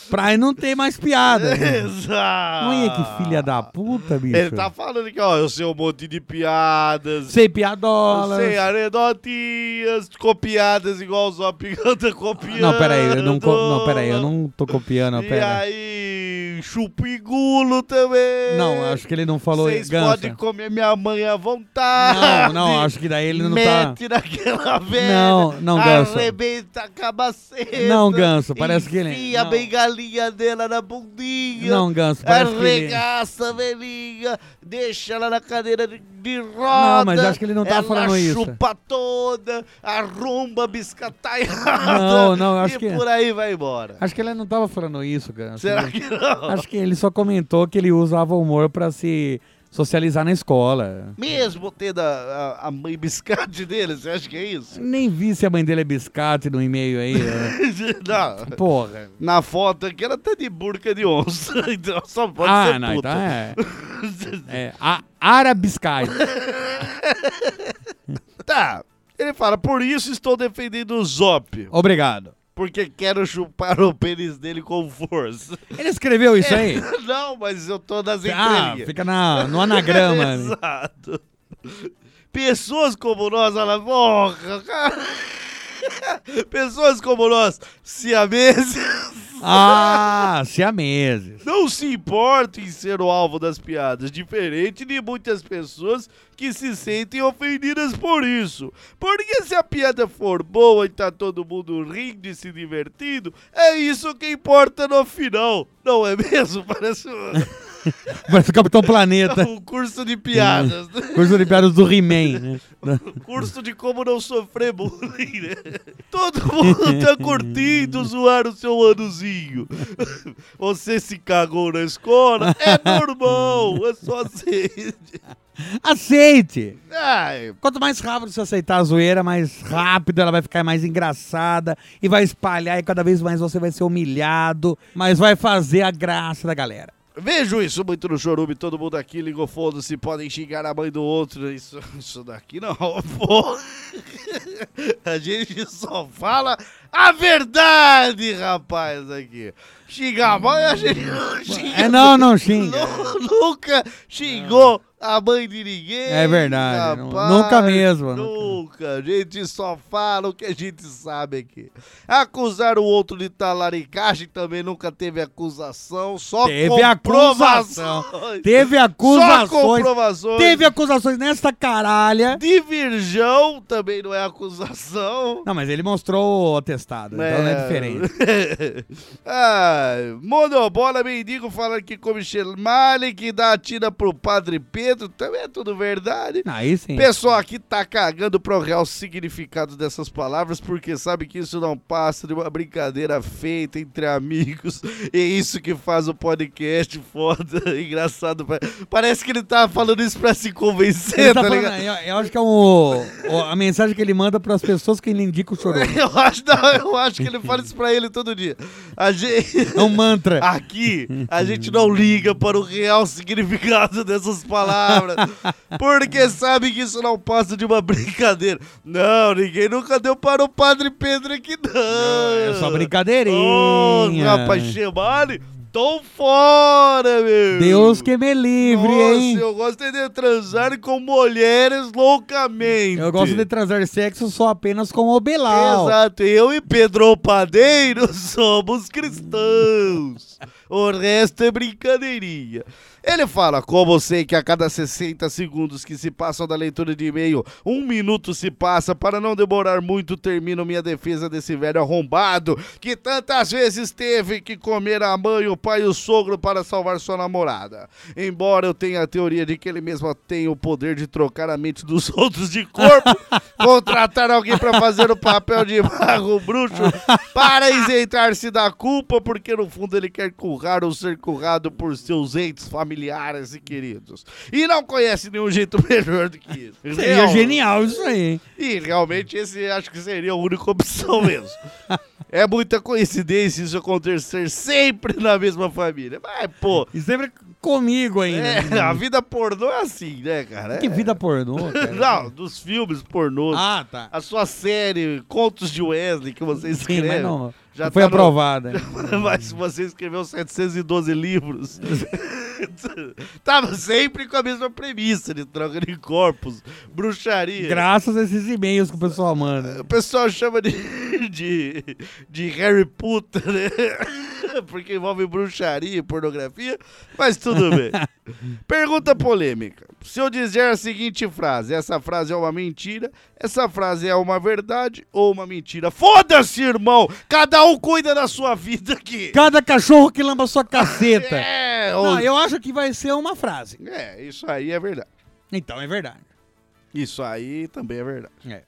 Pra não ter mais piada. Exato! Olha que filha da puta, bicho. Ele tá falando aqui, ó, eu sei um monte de piadas. Eu piadolas. sei anedotinhas, copiadas igual o Zop anda copiando. Não, pera aí, eu não, co- não, pera aí, eu não tô copiando, E pera. aí, e chupo e gulo também. Não, acho que ele não falou Vocês ganso. podem comer minha mãe à vontade. Não, não, acho que daí ele não tá. Mete naquela velha. Não, não, Ganso. Arrebenta a cabaceta. Não, Ganso, parece que ele- Enfia não. bengalinha dela na bundinha. Não, Ganso, parece que ele. Arregaça a velhinha, deixa ela na cadeira de, de roda. Não, mas acho que ele não tá falando isso. chupa toda, arromba biscataiada. Não, não, eu acho e que- por aí vai embora. Acho que ele não tava falando isso, Ganso. Será que não? Acho que ele só comentou que ele usava o humor pra se socializar na escola. Mesmo tendo a, a, a mãe biscate dele, você acha que é isso? Nem vi se a mãe dele é biscate no e-mail aí. né? não. Porra. Na foto aqui ela tá de burca de onça. Então só pode ah, ser não, puta. então é. É, a Arabiscate. Tá. Ele fala, por isso estou defendendo o Zop. Obrigado. Porque quero chupar o pênis dele com força. Ele escreveu isso aí? Não, mas eu tô nas Ah, entrelinhas. fica na, no anagrama. né? Exato. Pessoas como nós, ela porra, cara. Pessoas como nós, siameses, Ah, siameses. não se importam em ser o alvo das piadas, diferente de muitas pessoas que se sentem ofendidas por isso. Porque se a piada for boa e tá todo mundo rindo e se divertindo, é isso que importa no final. Não é mesmo? Parece Parece o Capitão Planeta. um curso de piadas. Curso de piadas do He-Man. né? Curso de como não sofrer bullying, né? Todo mundo tá curtindo zoar o seu anozinho. Você se cagou na escola? É normal, é só aceite. Aceite! Ai, Quanto mais rápido você aceitar a zoeira, mais rápido ela vai ficar mais engraçada e vai espalhar e cada vez mais você vai ser humilhado, mas vai fazer a graça da galera. Vejo isso muito no chorume, todo mundo aqui ligou foda-se, podem xingar a mãe do outro. Isso, isso daqui não, pô. A gente só fala a verdade, rapaz, aqui. Xingar a mãe, a gente não xinga. É, não, não xinga. Nu- Nunca xingou a mãe de ninguém. É verdade, rapaz. nunca mesmo, Nunca. A gente só fala o que a gente sabe aqui. Acusar o outro de talaricagem também nunca teve acusação. Só Teve acusação. Teve Só acusações. comprovações. Teve acusações nesta caralha. De virgão também não é acusação. Não, mas ele mostrou o atestado, então não é diferente. Ai, Monobola Mendigo falando que come Shelmale, que dá a tira pro Padre Pedro, também é tudo verdade. Aí sim. Pessoal aqui tá cagando pro real significado dessas palavras, porque sabe que isso não passa de uma brincadeira feita entre amigos. E isso que faz o podcast foda, engraçado. Pa- Parece que ele tá falando isso pra se convencer, tá tá, falando- ligado? eu, eu acho que é o- a mensagem que ele manda pras pessoas que ele indica o chorão. Eu acho, não, eu acho que ele fala isso pra ele todo dia. A gente... É um mantra. Aqui, a gente não liga para o real significado dessas palavras, porque sabe que isso não passa de uma brincadeira. Não, ninguém nunca deu para o Padre Pedro aqui, não. É só brincadeirinha. Ô, rapaz, Chemale, tô fora, meu. Deus que me livre, Nossa, hein? eu gosto de transar com mulheres loucamente. Eu gosto de transar sexo só apenas com o Belal. Exato, eu e Pedro Padeiro somos cristãos. O resto é brincadeirinha. Ele fala, como sei que a cada 60 segundos que se passam da leitura de e-mail, um minuto se passa, para não demorar muito, termino minha defesa desse velho arrombado que tantas vezes teve que comer a mãe, o pai e o sogro para salvar sua namorada. Embora eu tenha a teoria de que ele mesmo tem o poder de trocar a mente dos outros de corpo, contratar alguém para fazer o papel de mago bruxo para isentar-se da culpa, porque no fundo ele quer currar ou ser currado por seus entes familiares e queridos. E não conhece nenhum jeito melhor do que isso. Seria Real- genial isso aí. hein? E realmente esse acho que seria a única opção mesmo. É muita coincidência isso acontecer sempre na mesma família. Mas, pô, E sempre comigo ainda. é, a vida pornô é assim, né, cara? Que É- vida pornô. Não, dos filmes pornôs. Ah, tá. A sua série Contos de Wesley que você Sim, escreve. mas não, já não foi tá no- aprovada. Mas se você escreveu 712 livros, tava sempre com a mesma premissa de troca de corpos, bruxaria. Graças a esses e-mails que o pessoal manda. O pessoal chama de, de, de Harry Potter, né? porque envolve bruxaria e pornografia, mas tudo bem. Pergunta polêmica. Se eu dizer a seguinte frase, essa frase é uma mentira, essa frase é uma verdade ou uma mentira? Foda-se, irmão! Cada um cuida da sua vida aqui. Cada cachorro que lamba sua caceta. É, ou- Não, eu acho que vai ser uma frase. é, isso aí é verdade. Então é verdade. Isso aí também é verdade. É.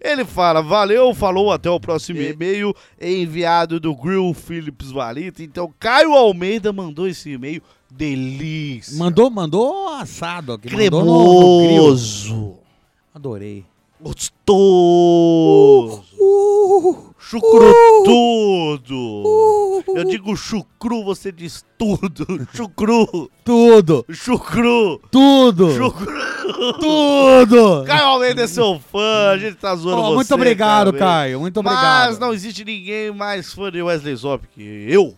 Ele fala, valeu, falou, até o próximo e-mail enviado do Grill Phillips Valita. Então, Caio Almeida mandou esse e-mail. Delícia. Mandou, mandou assado aqui. mandou no- no. Cremoso. Adorei. Gostoso. Uh, Chucrutudo. Eu digo chucru, você diz tudo. Chucru. tudo, Chucru. tudo, Chucru. tudo. Caio Almeida é seu fã, a gente tá zoando Oh, você. muito obrigado, Almeida. Caio. Muito obrigado. Mas não existe ninguém mais fã de Wesley Zop que eu.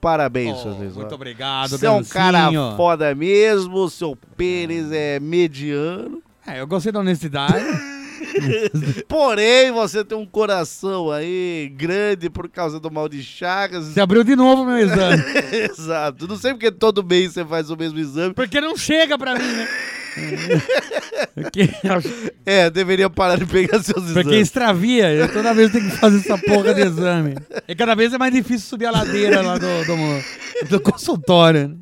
Parabéns, Oh, Wesley Zop. muito obrigado, Você é um cara foda mesmo, seu pênis é mediano. É, eu gostei da honestidade. Porém, você tem um coração aí grande por causa do mal de Chagas. Você abriu de novo meu exame. Exato. Não sei porque todo mês você faz o mesmo exame. Porque não chega pra mim, né? Porque, É, deveria parar de pegar seus porque exames. extravia. Eu toda vez tenho que fazer essa porra de exame. E cada vez é mais difícil subir a ladeira lá do, do, do consultório.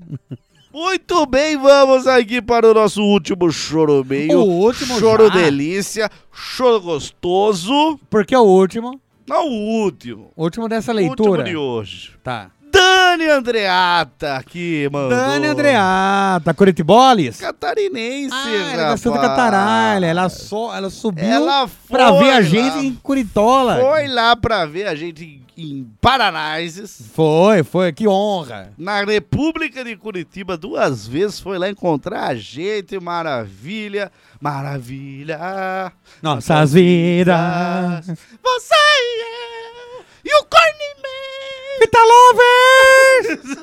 Muito bem, vamos aqui para o nosso último choro meio. O último Choro já? delícia, choro gostoso. Porque é o último. Não o último. O último dessa O último leitura. de hoje. Tá. Dani Andreata aqui, mano. Dani Andreata, Curitiboles? Catarinense, Ah, ela é da. Santa Cataralha. Ela, só, ela subiu Ela pra ver a lá. gente em Curitola. Foi lá pra ver a gente em, em Paranaises. Foi, foi. Que honra. Na República de Curitiba, duas vezes foi lá encontrar a gente, maravilha, maravilha. Nossas vidas. Você e eu, e o Cornman. Vita Lovers!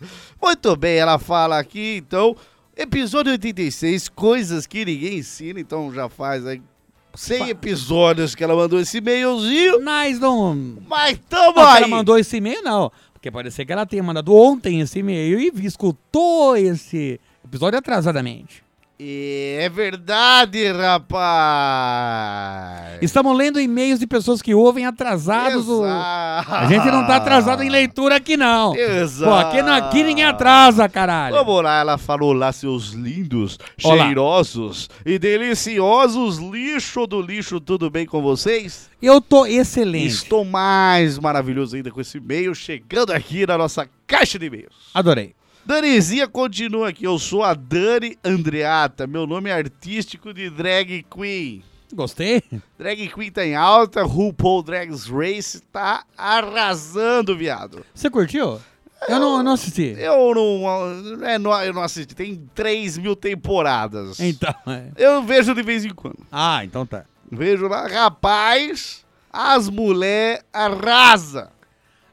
Muito bem, ela fala aqui, então, episódio 86, coisas que ninguém ensina, então já faz aí 100 episódios que ela mandou esse e-mailzinho, Mas não. mas tamo Não, aí. ela mandou esse e-mail, não. Porque pode ser que ela tenha mandado ontem esse e-mail e escutou esse episódio atrasadamente. E é verdade, rapaz. Estamos lendo e-mails de pessoas que ouvem atrasados. o-. A gente não tá atrasado em leitura aqui, não. Exato. Pô, aqui, não- aqui ninguém atrasa, caralho. Vamos lá, ela falou lá, seus lindos, Olá. cheirosos e deliciosos lixo do lixo, tudo bem com vocês? Eu tô excelente. Estou mais maravilhoso ainda com esse e-mail chegando aqui na nossa caixa de e-mails. Adorei. Danizinha continua aqui, eu sou a Dani Andreata, meu nome é artístico de drag queen. Gostei. Drag queen tá em alta, RuPaul Drag Race tá arrasando, viado. Você curtiu? Eu não, eu não assisti. Eu não, é, não, eu não assisti, tem 3 mil temporadas. Então, é. Eu vejo de vez em quando. Ah, então tá. Vejo lá, rapaz, as mulher arrasa.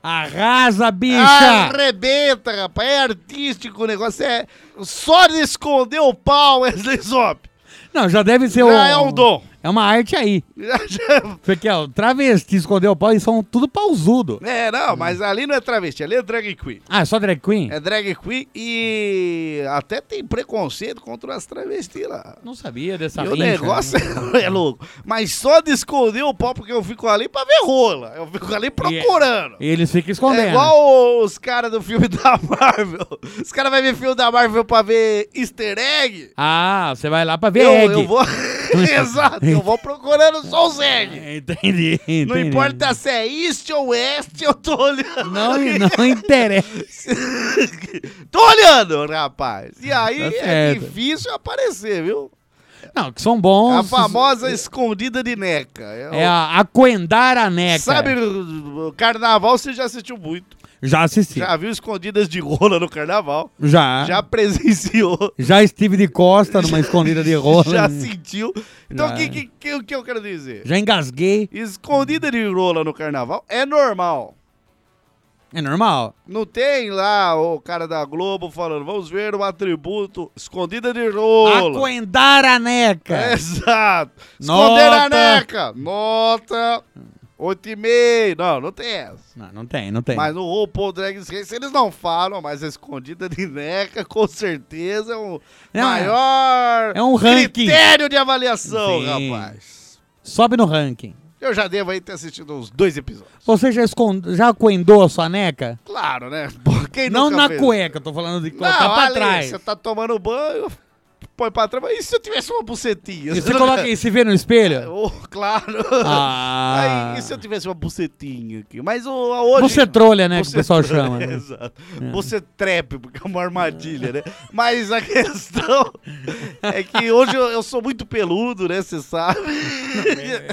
Arrasa, bicha! Arrebenta, rapaz. É artístico o negócio. É só de esconder o pau, Wesley Zop. Não, já deve ser Já é um dom. É uma arte aí. Já- Porque, ó, travesti escondeu o pau e são tudo pausudo. É, não, mas ali não é travesti, ali é drag queen. Ah, é só drag queen? É drag queen e até tem preconceito contra as travestis lá. Não sabia dessa E o rincha, negócio né? é louco. Mas só de esconder o pau, porque eu fico ali pra ver rola. Eu fico ali procurando. E eles ficam escondendo. É igual os caras do filme da Marvel. Os caras vão ver filme da Marvel pra ver easter egg. Ah, você vai lá pra ver Eu, egg. eu vou. Exato, eu vou procurando só os egg. Entendi, entendi. Não importa se é east ou west, eu tô olhando. Não, não interessa. tô olhando, rapaz. E aí Tá é difícil aparecer, viu? Não, que são bons. A famosa escondida de neca. É a Aquendara Neca. Sabe, o o carnaval você já assistiu muito. Já assisti. Já viu escondidas de rola no carnaval. Já. Já presenciou. Já estive de costa numa escondida de rola. Já sentiu. Então, o que, que, que, que eu quero dizer? Já engasguei. Escondida de rola no carnaval é normal. É normal. Não tem lá o cara da Globo falando, vamos ver o atributo escondida de rola. Aquendara Neca. Exato. Esconder a Nota. neca. Nota 8 e meio. Não, não tem essa. Não, não tem, não tem. Mas no RuPaul Drag Race eles não falam, mas a escondida de Neca com certeza é o Não, maior é um ranking. critério de avaliação, Sim. rapaz. Sobe no ranking. Eu já devo aí ter assistido uns dois episódios. Você já, esconde, já coendou a sua neca? Claro, né? Quem Não na fez? cueca, eu tô falando de Não, colocar pra ali, trás. Você tá tomando banho, põe pra trás. E se eu tivesse uma bucetinha? E você coloca aí, se vê no espelho? Oh, claro. Ah. Aí, e se eu tivesse uma bucetinha aqui? Mas o, a hoje... Você trolha, né, que o Você pessoal chama. né? Exato. Você trepe, porque é uma armadilha, né? Mas a questão é que hoje eu, eu sou muito peludo, né? Você sabe.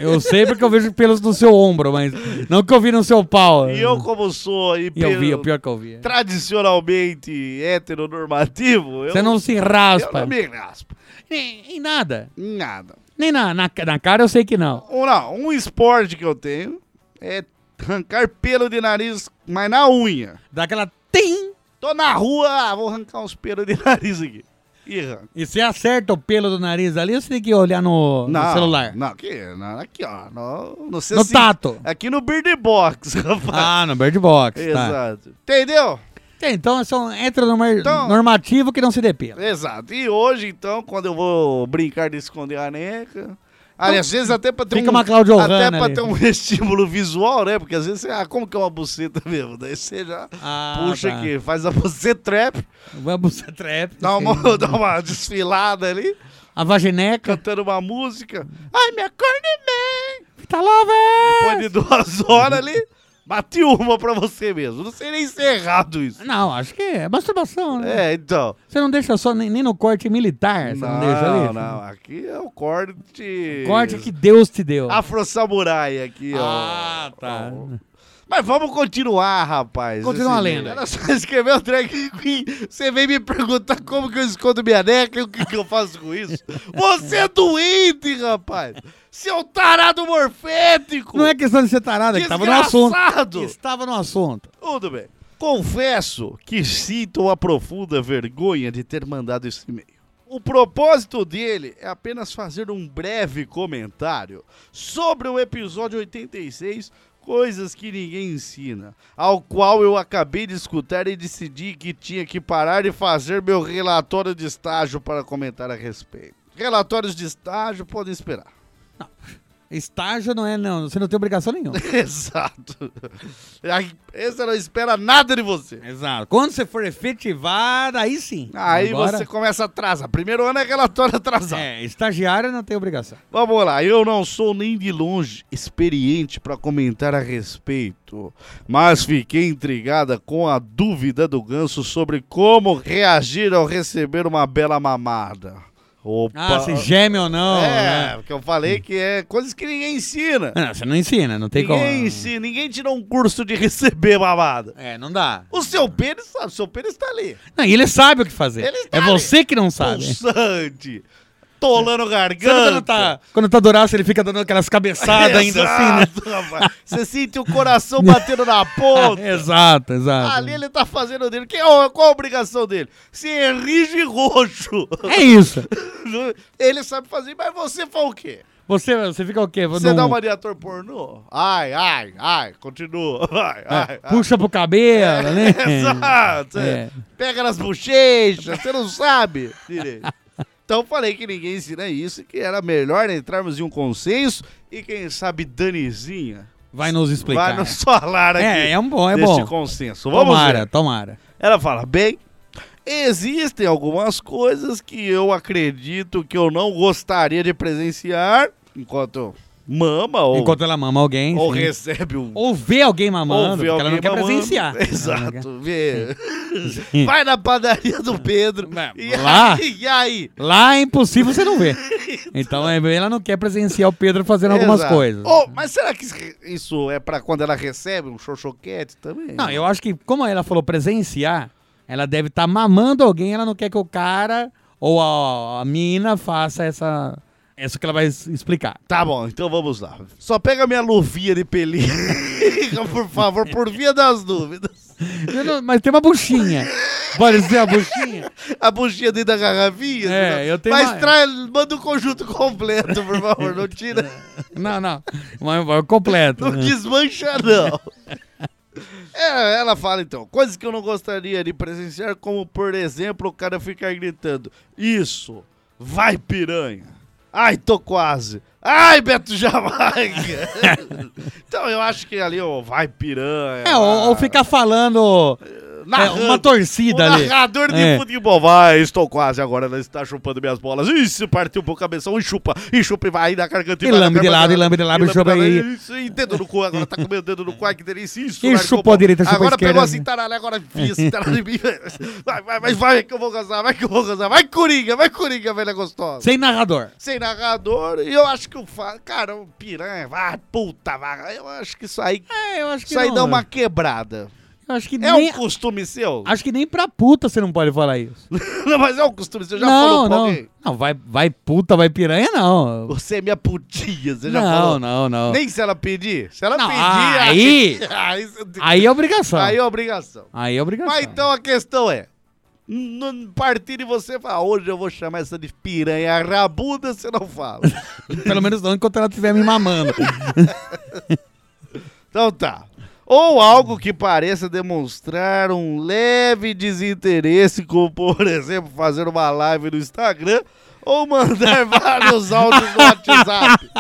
Eu sei porque eu vejo pelos no seu ombro, mas não que eu vi no seu pau. E eu, como sou aí eu vi, o pior que eu vi. tradicionalmente heteronormativo, eu, Você não se eu raspa. não me raspo. Em, em nada. Em nada. Nem na, na, na cara eu sei que não. Um, não, um esporte que eu tenho é arrancar pelo de nariz, mas na unha. Dá aquela tim. Tô na rua, vou arrancar uns pelos de nariz aqui. E arranco. E você acerta o pelo do nariz ali ou você tem que olhar no, no Não, celular? Não, aqui, não, aqui ó. No, no, No C5. tato. Aqui no Bird Box, rapaz. Ah, no Bird Box. Tá. Exato. Entendeu? É, Então é um heteronormativo Então- normativo que não se depila. Exato. E hoje, então, quando eu vou brincar de esconder a neca. Aliás, às vezes até pra ter Fica um. uma Claudio Até ali. ter um estímulo visual, né? Porque às vezes você. Ah, como que é uma buceta mesmo? Daí você já Ah, puxa tá. aqui, faz a buceta trap, Vamos ser trap. dá uma, dá uma desfilada ali, A vagineca. cantando uma música. Ai, minha corne bem! Tá lá, Depois velho. de duas horas ali, bate uma pra você mesmo. Não sei nem se é errado isso. Não, acho que é masturbação, né? É, então. Você não deixa só nem, nem no corte militar, você não, deixa ali? não, não. Aqui é o corte. Corte que Deus te deu. Afro Samurai aqui, ó. Ah, tá. Ó. Mas vamos continuar, rapaz. Continua a Esse- lenda. Ela só escreveu o drag queen. Você vem me perguntar como que eu escondo minha neca e o que, que eu faço com isso. Você é doente, rapaz. Seu tarado morfético. Não é questão de ser tarada, que tava no assunto. Estava no assunto. Tudo bem. Confesso que sinto uma profunda vergonha de ter mandado esse e-mail. O propósito dele é apenas fazer um breve comentário sobre o episódio 86, Coisas que ninguém ensina, ao qual eu acabei de escutar e decidi que tinha que parar e fazer meu relatório de estágio para comentar a respeito. Relatórios de estágio podem esperar. Estágio não é, não. Você não tem obrigação nenhuma. Exato. Esse não espera nada de você. Exato. Quando você for efetivado, aí sim. Aí Agora- você começa a atrasar. Primeiro ano é relatório atrasado. É, estagiário não tem obrigação. Vamos lá, eu não sou nem de longe experiente para comentar a respeito, mas fiquei intrigada com a dúvida do Ganso sobre como reagir ao receber uma bela mamada. Opa. Ah, se geme ou não. é, né? porque eu falei que é coisas que ninguém ensina. Não, você não ensina, não tem ninguém como. ensina, ninguém tirou um curso de receber mamada. É, não dá. O seu pênis sabe, o seu pênis tá ali. Não, e ele sabe o que fazer. Ele está é ali. você que não sabe. Pulsante, tolando garganta. quando tá, quando tá duraço, ele fica dando aquelas cabeçadas ainda assim, né? Rapaz. Você sente o coração batendo na ponta. exato, exato. Ali ele tá fazendo dele. Que, é qual a obrigação dele? Se erige roxo. É isso. Ele sabe fazer, mas você faz o quê? Você, você fica o quê? Você Num- dá uma de ator pornô? Ai, ai, ai, continua. Ai, é, ai, ai. puxa pro cabelo, né? Exato. É. Pega nas bochechas, você não sabe direito. Então falei que ninguém ensina isso e que era melhor entrarmos em um consenso e quem sabe Danizinha Vai nos explicar. vai nos falar aqui É, é um bom, é bom. consenso. Vamos Tomara, ver. tomara. Ela fala, bem, existem algumas coisas que eu acredito que eu não gostaria de presenciar enquanto mama ou, Enquanto ela mama alguém. ou sim. recebe um... Ou vê alguém mamando, ou vê porque ela não alguém quer mamando. presenciar. Exato, vê. Sim. Vai na padaria do Pedro. E lá? aí, e aí? Lá é impossível você não ver. Então é, ela não quer presenciar o Pedro fazendo algumas Exato. coisas. Oh, mas será que isso é pra quando ela recebe um xoxoquete também? Não, eu acho que, como ela falou presenciar, ela deve estar mamando alguém, ela não quer que o cara ou a, a mina faça essa. Isso que ela vai explicar. Tá bom, então vamos lá. Só pega minha luvinha de pelinho, por favor, por via das dúvidas. Não- Mas tem uma buchinha. Pode ser a buchinha? A buchinha dentro da garrafinha? É, senão- eu tenho Mas uma- traz, manda o conjunto completo, por favor. Não tira. Não, não. Mas mas completo. Não desmancha, não. É, ela fala então, coisas que eu não gostaria de presenciar, como por exemplo o cara ficar gritando: Isso, vai piranha. Ai, tô quase. Ai, Beto Jamaica. então eu acho que ali, ó, vai piranha. É, ou, ou ficar falando é, narrando. uma torcida o ali. narrador de É. futebol, vai, estou quase agora, ela está chupando minhas bolas. Isso, partiu pro cabeção e chupa, e chupa e vai na garganta E na lambe de lado, e lambe de lado, e e chupa aí. Isso, e dedo no cu, agora tá com meu dedo no cu, que delícia, isso. E chupou a direita, chupou a Agora pegou a cintaralha, agora enfia a cintaralha em mim. Vai, vai, vai, vai que eu vou gozar, vai que eu vou gozar. Vai, Coringa, vai, Coringa, velha gostosa. Sem narrador. Sem narrador, e eu acho que o fa... Cara, o piranha, vai, puta, vai. Eu acho que isso aí, É, eu acho que isso aí dá uma né? quebrada. Acho que É nem... um costume seu? Acho que nem pra puta você não pode falar isso. Não, mas é um costume seu. Já não, falou pra não. alguém? Não, vai, vai puta, vai piranha, não. Você é minha putinha, você já não, falou? não, não. Nem se ela pedir. Se ela Não, pedir, aí- aí, Aí é obrigação. aí é obrigação. Aí é obrigação. Mas então a questão é: no partir de você falar, hoje eu vou chamar essa de piranha rabuda, você não fala. Pelo menos não enquanto ela estiver me mamando. Então tá. Ou algo que pareça demonstrar um leve desinteresse, como por exemplo fazer uma live no Instagram ou mandar vários áudios no WhatsApp.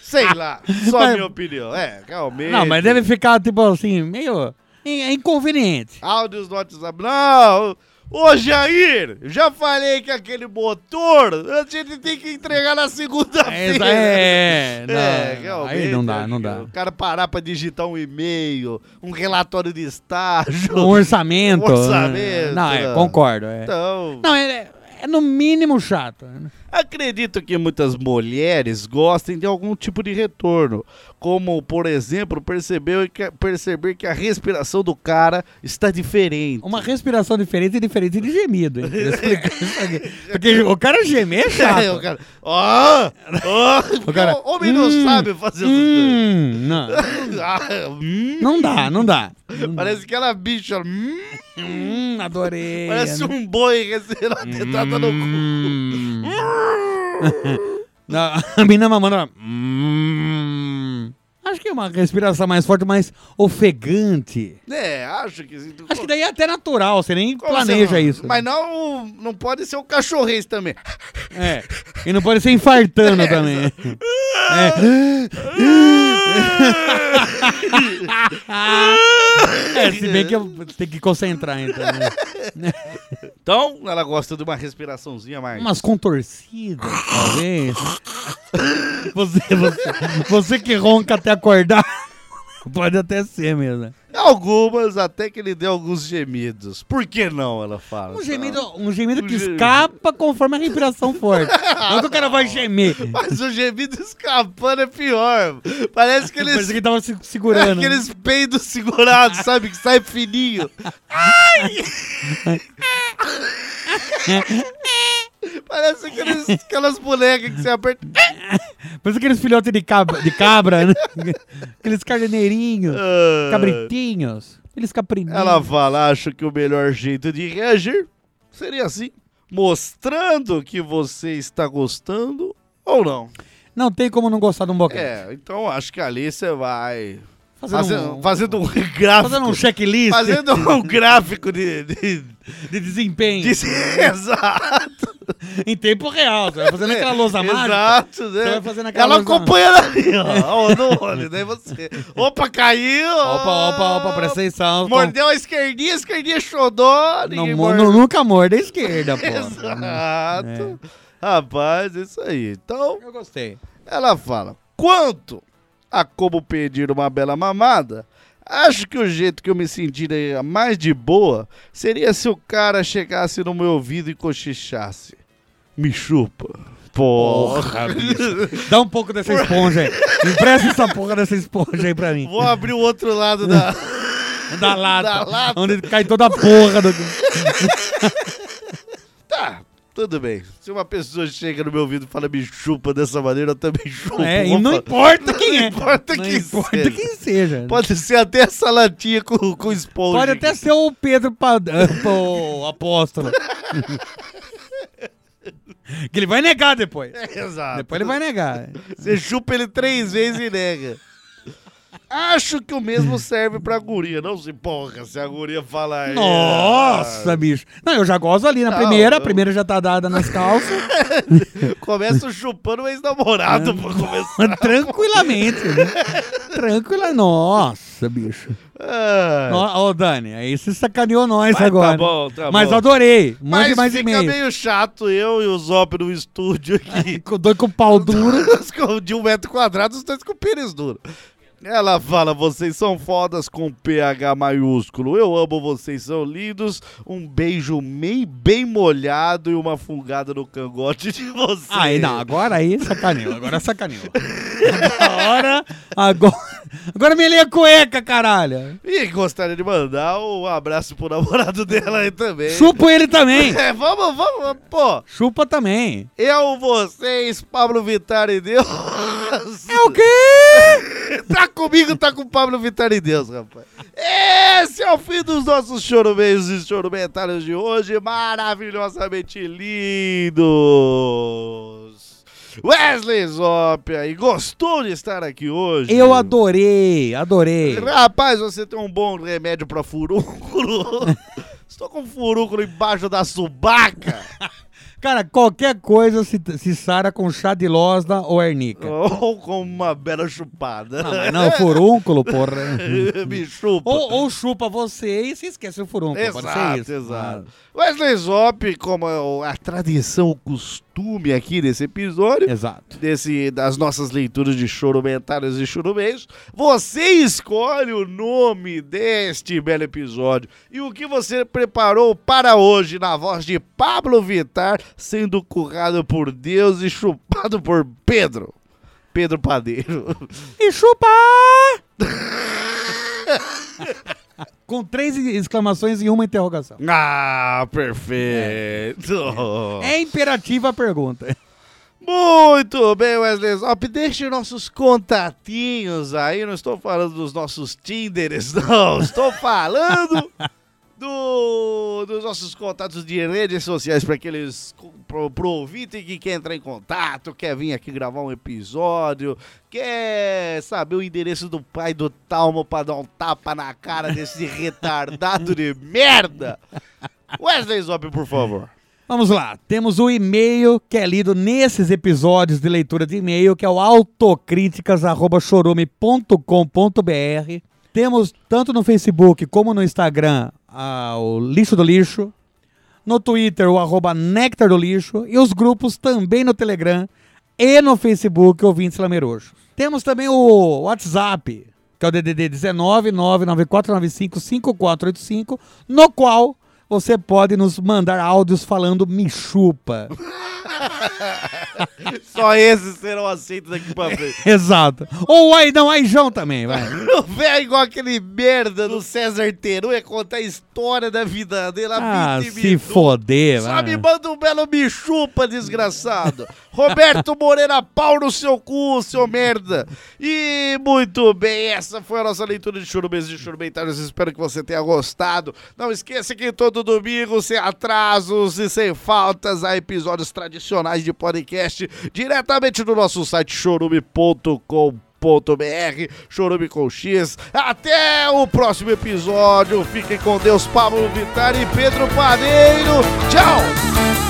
Sei lá, só a Mas- minha opinião. É, realmente. Não, mas deve ficar, tipo assim, meio in- inconveniente. Áudios no WhatsApp. Não! Ô Jair, já falei que aquele motor a gente tem que entregar na segunda-feira. É, não, É, realmente. aí não dá, não dá. O cara parar pra digitar um e-mail, um relatório de estágio. Um orçamento. Um orçamento, Não, é, concordo. É. Então, Não, é, é no mínimo chato. Acredito que muitas mulheres gostem de algum tipo de retorno, como, por exemplo, perceber que, perceber que a respiração do cara está diferente. Uma respiração diferente é diferente de gemido. Porque o cara gemer é chato. É, o cara. Ó! Ó! O cara, O homem não hum, sabe fazer Hum, não. Ah, hum. não dá, não dá. Parece aquela bicha. hum, Hum, adorei. parece um boi recém-atentado no cu. A mina mamando. ela, Hum. Acho que é uma respiração mais forte, mais ofegante. É, acho que. Acho que daí é até natural, você nem Como planeja não- isso. Mas não, não pode ser o cachorrês também. É. E não pode ser infartando também. É. é, se bem que eu tenho que concentrar, então. né? Então, ela gosta de uma respiraçãozinha mais. Umas contorcidas, talvez. Você, você, você que ronca até acordar. Pode até ser mesmo. Algumas, até que ele dê alguns gemidos. Por que não? Ela fala. Um gemido, um gemido Um que gemido. escapa conforme a respiração forte. Não que o cara vai gemer. Mas o gemido escapando é pior. Parece que eles. Parece que tava se segurando. Aqueles peidos segurados, sabe? Que sai fininho. Parece aqueles, aquelas bonecas que você aperta. Parece aqueles filhotes de cabra, de cabra né? Aqueles carneirinhos, Ah. cabritinhos. Aqueles caprininhos. Ela fala, acho que o melhor jeito de reagir seria assim, mostrando que você está gostando ou não. Não tem como não gostar de um boquete. É, então acho que ali você vai Fazendo fazendo, um- fazendo um gráfico. Fazendo um checklist fazendo um gráfico de, de, de desempenho de- Exato. em tempo real. Você vai fazendo aquela lousa mágica. Exato, né? Você vai fazendo aquela Ela lousa- acompanha ali, ó. ó, no olho, daí você. Opa, caiu! Opa, opa, opa, presta atenção. Mordeu a esquerdinha, a esquerdinha xodó. Não, nu- nunca morde a esquerda, pô. Exato. Rapaz, isso aí. Então, Eu gostei. ela fala: quanto a como pedir uma bela mamada, acho que o jeito que eu me sentiria mais de boa seria se o cara chegasse no meu ouvido e cochichasse. Me chupa. Porra, bicho. Dá um pouco dessa esponja aí. Empresta essa porra dessa esponja aí pra mim. Vou abrir o outro lado da. Da lata. Da lata. Onde cai toda a porra do. Tá, tudo bem. Se uma pessoa chega no meu ouvido e fala me chupa dessa maneira, eu também chupo. É, e não importa quem é. Não importa Não quem importa seja. quem seja. Pode ser até essa latinha com, com esponja. Pode até ser o Pedro Padrão, o apóstolo. que ele vai negar depois. Exato. Depois ele vai negar. Você chupa ele três vezes e nega. Acho que o mesmo serve pra guria. Não se porra se a guria falar. "É, Nossa, bicho. Não, eu já gozo ali na Não, primeira. A eu- primeira já tá dada nas calças. Começa chupando o ex-namorado pra começar. Tranquilamente. né? Tranquila. Nossa, bicho. Ah, Ó, Ô, Dani, aí você sacaneou nós Mas tá agora. bom, tá Mas bom. adorei. Mande mas mais fica e-mail. meio chato eu e o Zop no estúdio aqui. Com dois com pau duro. de um metro quadrado, os dois com pênis duro. Ela fala, vocês são fodas com PH maiúsculo. Eu amo vocês, são lindos. Um beijo meio bem molhado e uma fungada no cangote de vocês. Aí não, agora aí sacaneou. Agora sacaneou. Agora. Agora. Agora me lê a cueca, caralho. E gostaria de mandar um abraço pro namorado dela aí também. Chupo ele também. É, vamos, vamos, pô. Chupa também. Eu, vocês, Pablo Vittar e Deus. É o quê? Tá comigo, tá com o Pablo Vittar e Deus, rapaz. Esse é o fim dos nossos chorumeios e chorumentários de hoje, maravilhosamente lindos. Wesley Zop aí, gostou de estar aqui hoje? Eu adorei, adorei. Rapaz, você tem um bom remédio pra furúnculo. Estou com furúnculo embaixo da subaca. Cara, qualquer coisa se, se sara com chá de losna ou hernica. Ou com uma bela chupada. Não, mas não, furúnculo, porra. Me chupa. Ou, ou chupa você e se esquece o furúnculo. Exato, exato. Wesley Zop, como a tradição, o costume aqui desse episódio, exato. desse, das nossas leituras de chorumentários e chorumeios, você escolhe o nome deste belo episódio e o que você preparou para hoje na voz de Pablo Vittar, sendo currado por Deus e chupado por Pedro. Pedro Padeiro. E chupa! Com três exclamações e uma interrogação. Ah, perfeito. É imperativa a pergunta. Muito bem, Wesley Zop. Deixe nossos contatinhos aí. Não estou falando dos nossos Tinders, não. Estou falando do- dos nossos contatos de redes sociais para aqueles pro, pro ouvinte que quer entrar em contato, quer vir aqui gravar um episódio, quer saber o endereço do pai do Talmo para dar um tapa na cara desse retardado de merda. Wesley Zop, por favor. Vamos lá, temos o e-mail que é lido nesses episódios de leitura de e-mail, que é o autocríticas.chorome.com.br. Temos tanto no Facebook como no Instagram ah, o Lixo do Lixo, no Twitter o arroba Néctar do Lixo e os grupos também no Telegram e no Facebook Ouvintes Lameroxos. Temos também o WhatsApp, que é o DDD 19 99495 5485, no qual você pode nos mandar áudios falando me chupa. Só esses serão aceitos daqui pra frente. Exato. Ou aí, não, aí João também, vai. Não vem igual aquele merda do César Teru é contar a história da vida dele Ah, 20 se minutos. foder, Só vai. me manda um belo me chupa, desgraçado. Roberto Moreira, pau no seu cu, seu merda. E muito bem, essa foi a nossa leitura de churubês e churubentários. Espero que você tenha gostado. Não esqueça que todo domingo, sem atrasos e sem faltas, há episódios tradicionais de podcast diretamente no nosso site chorume.com. Chorume com X. Até o próximo episódio. Fiquem com Deus, Pablo Vittar e Pedro Padeiro. Tchau!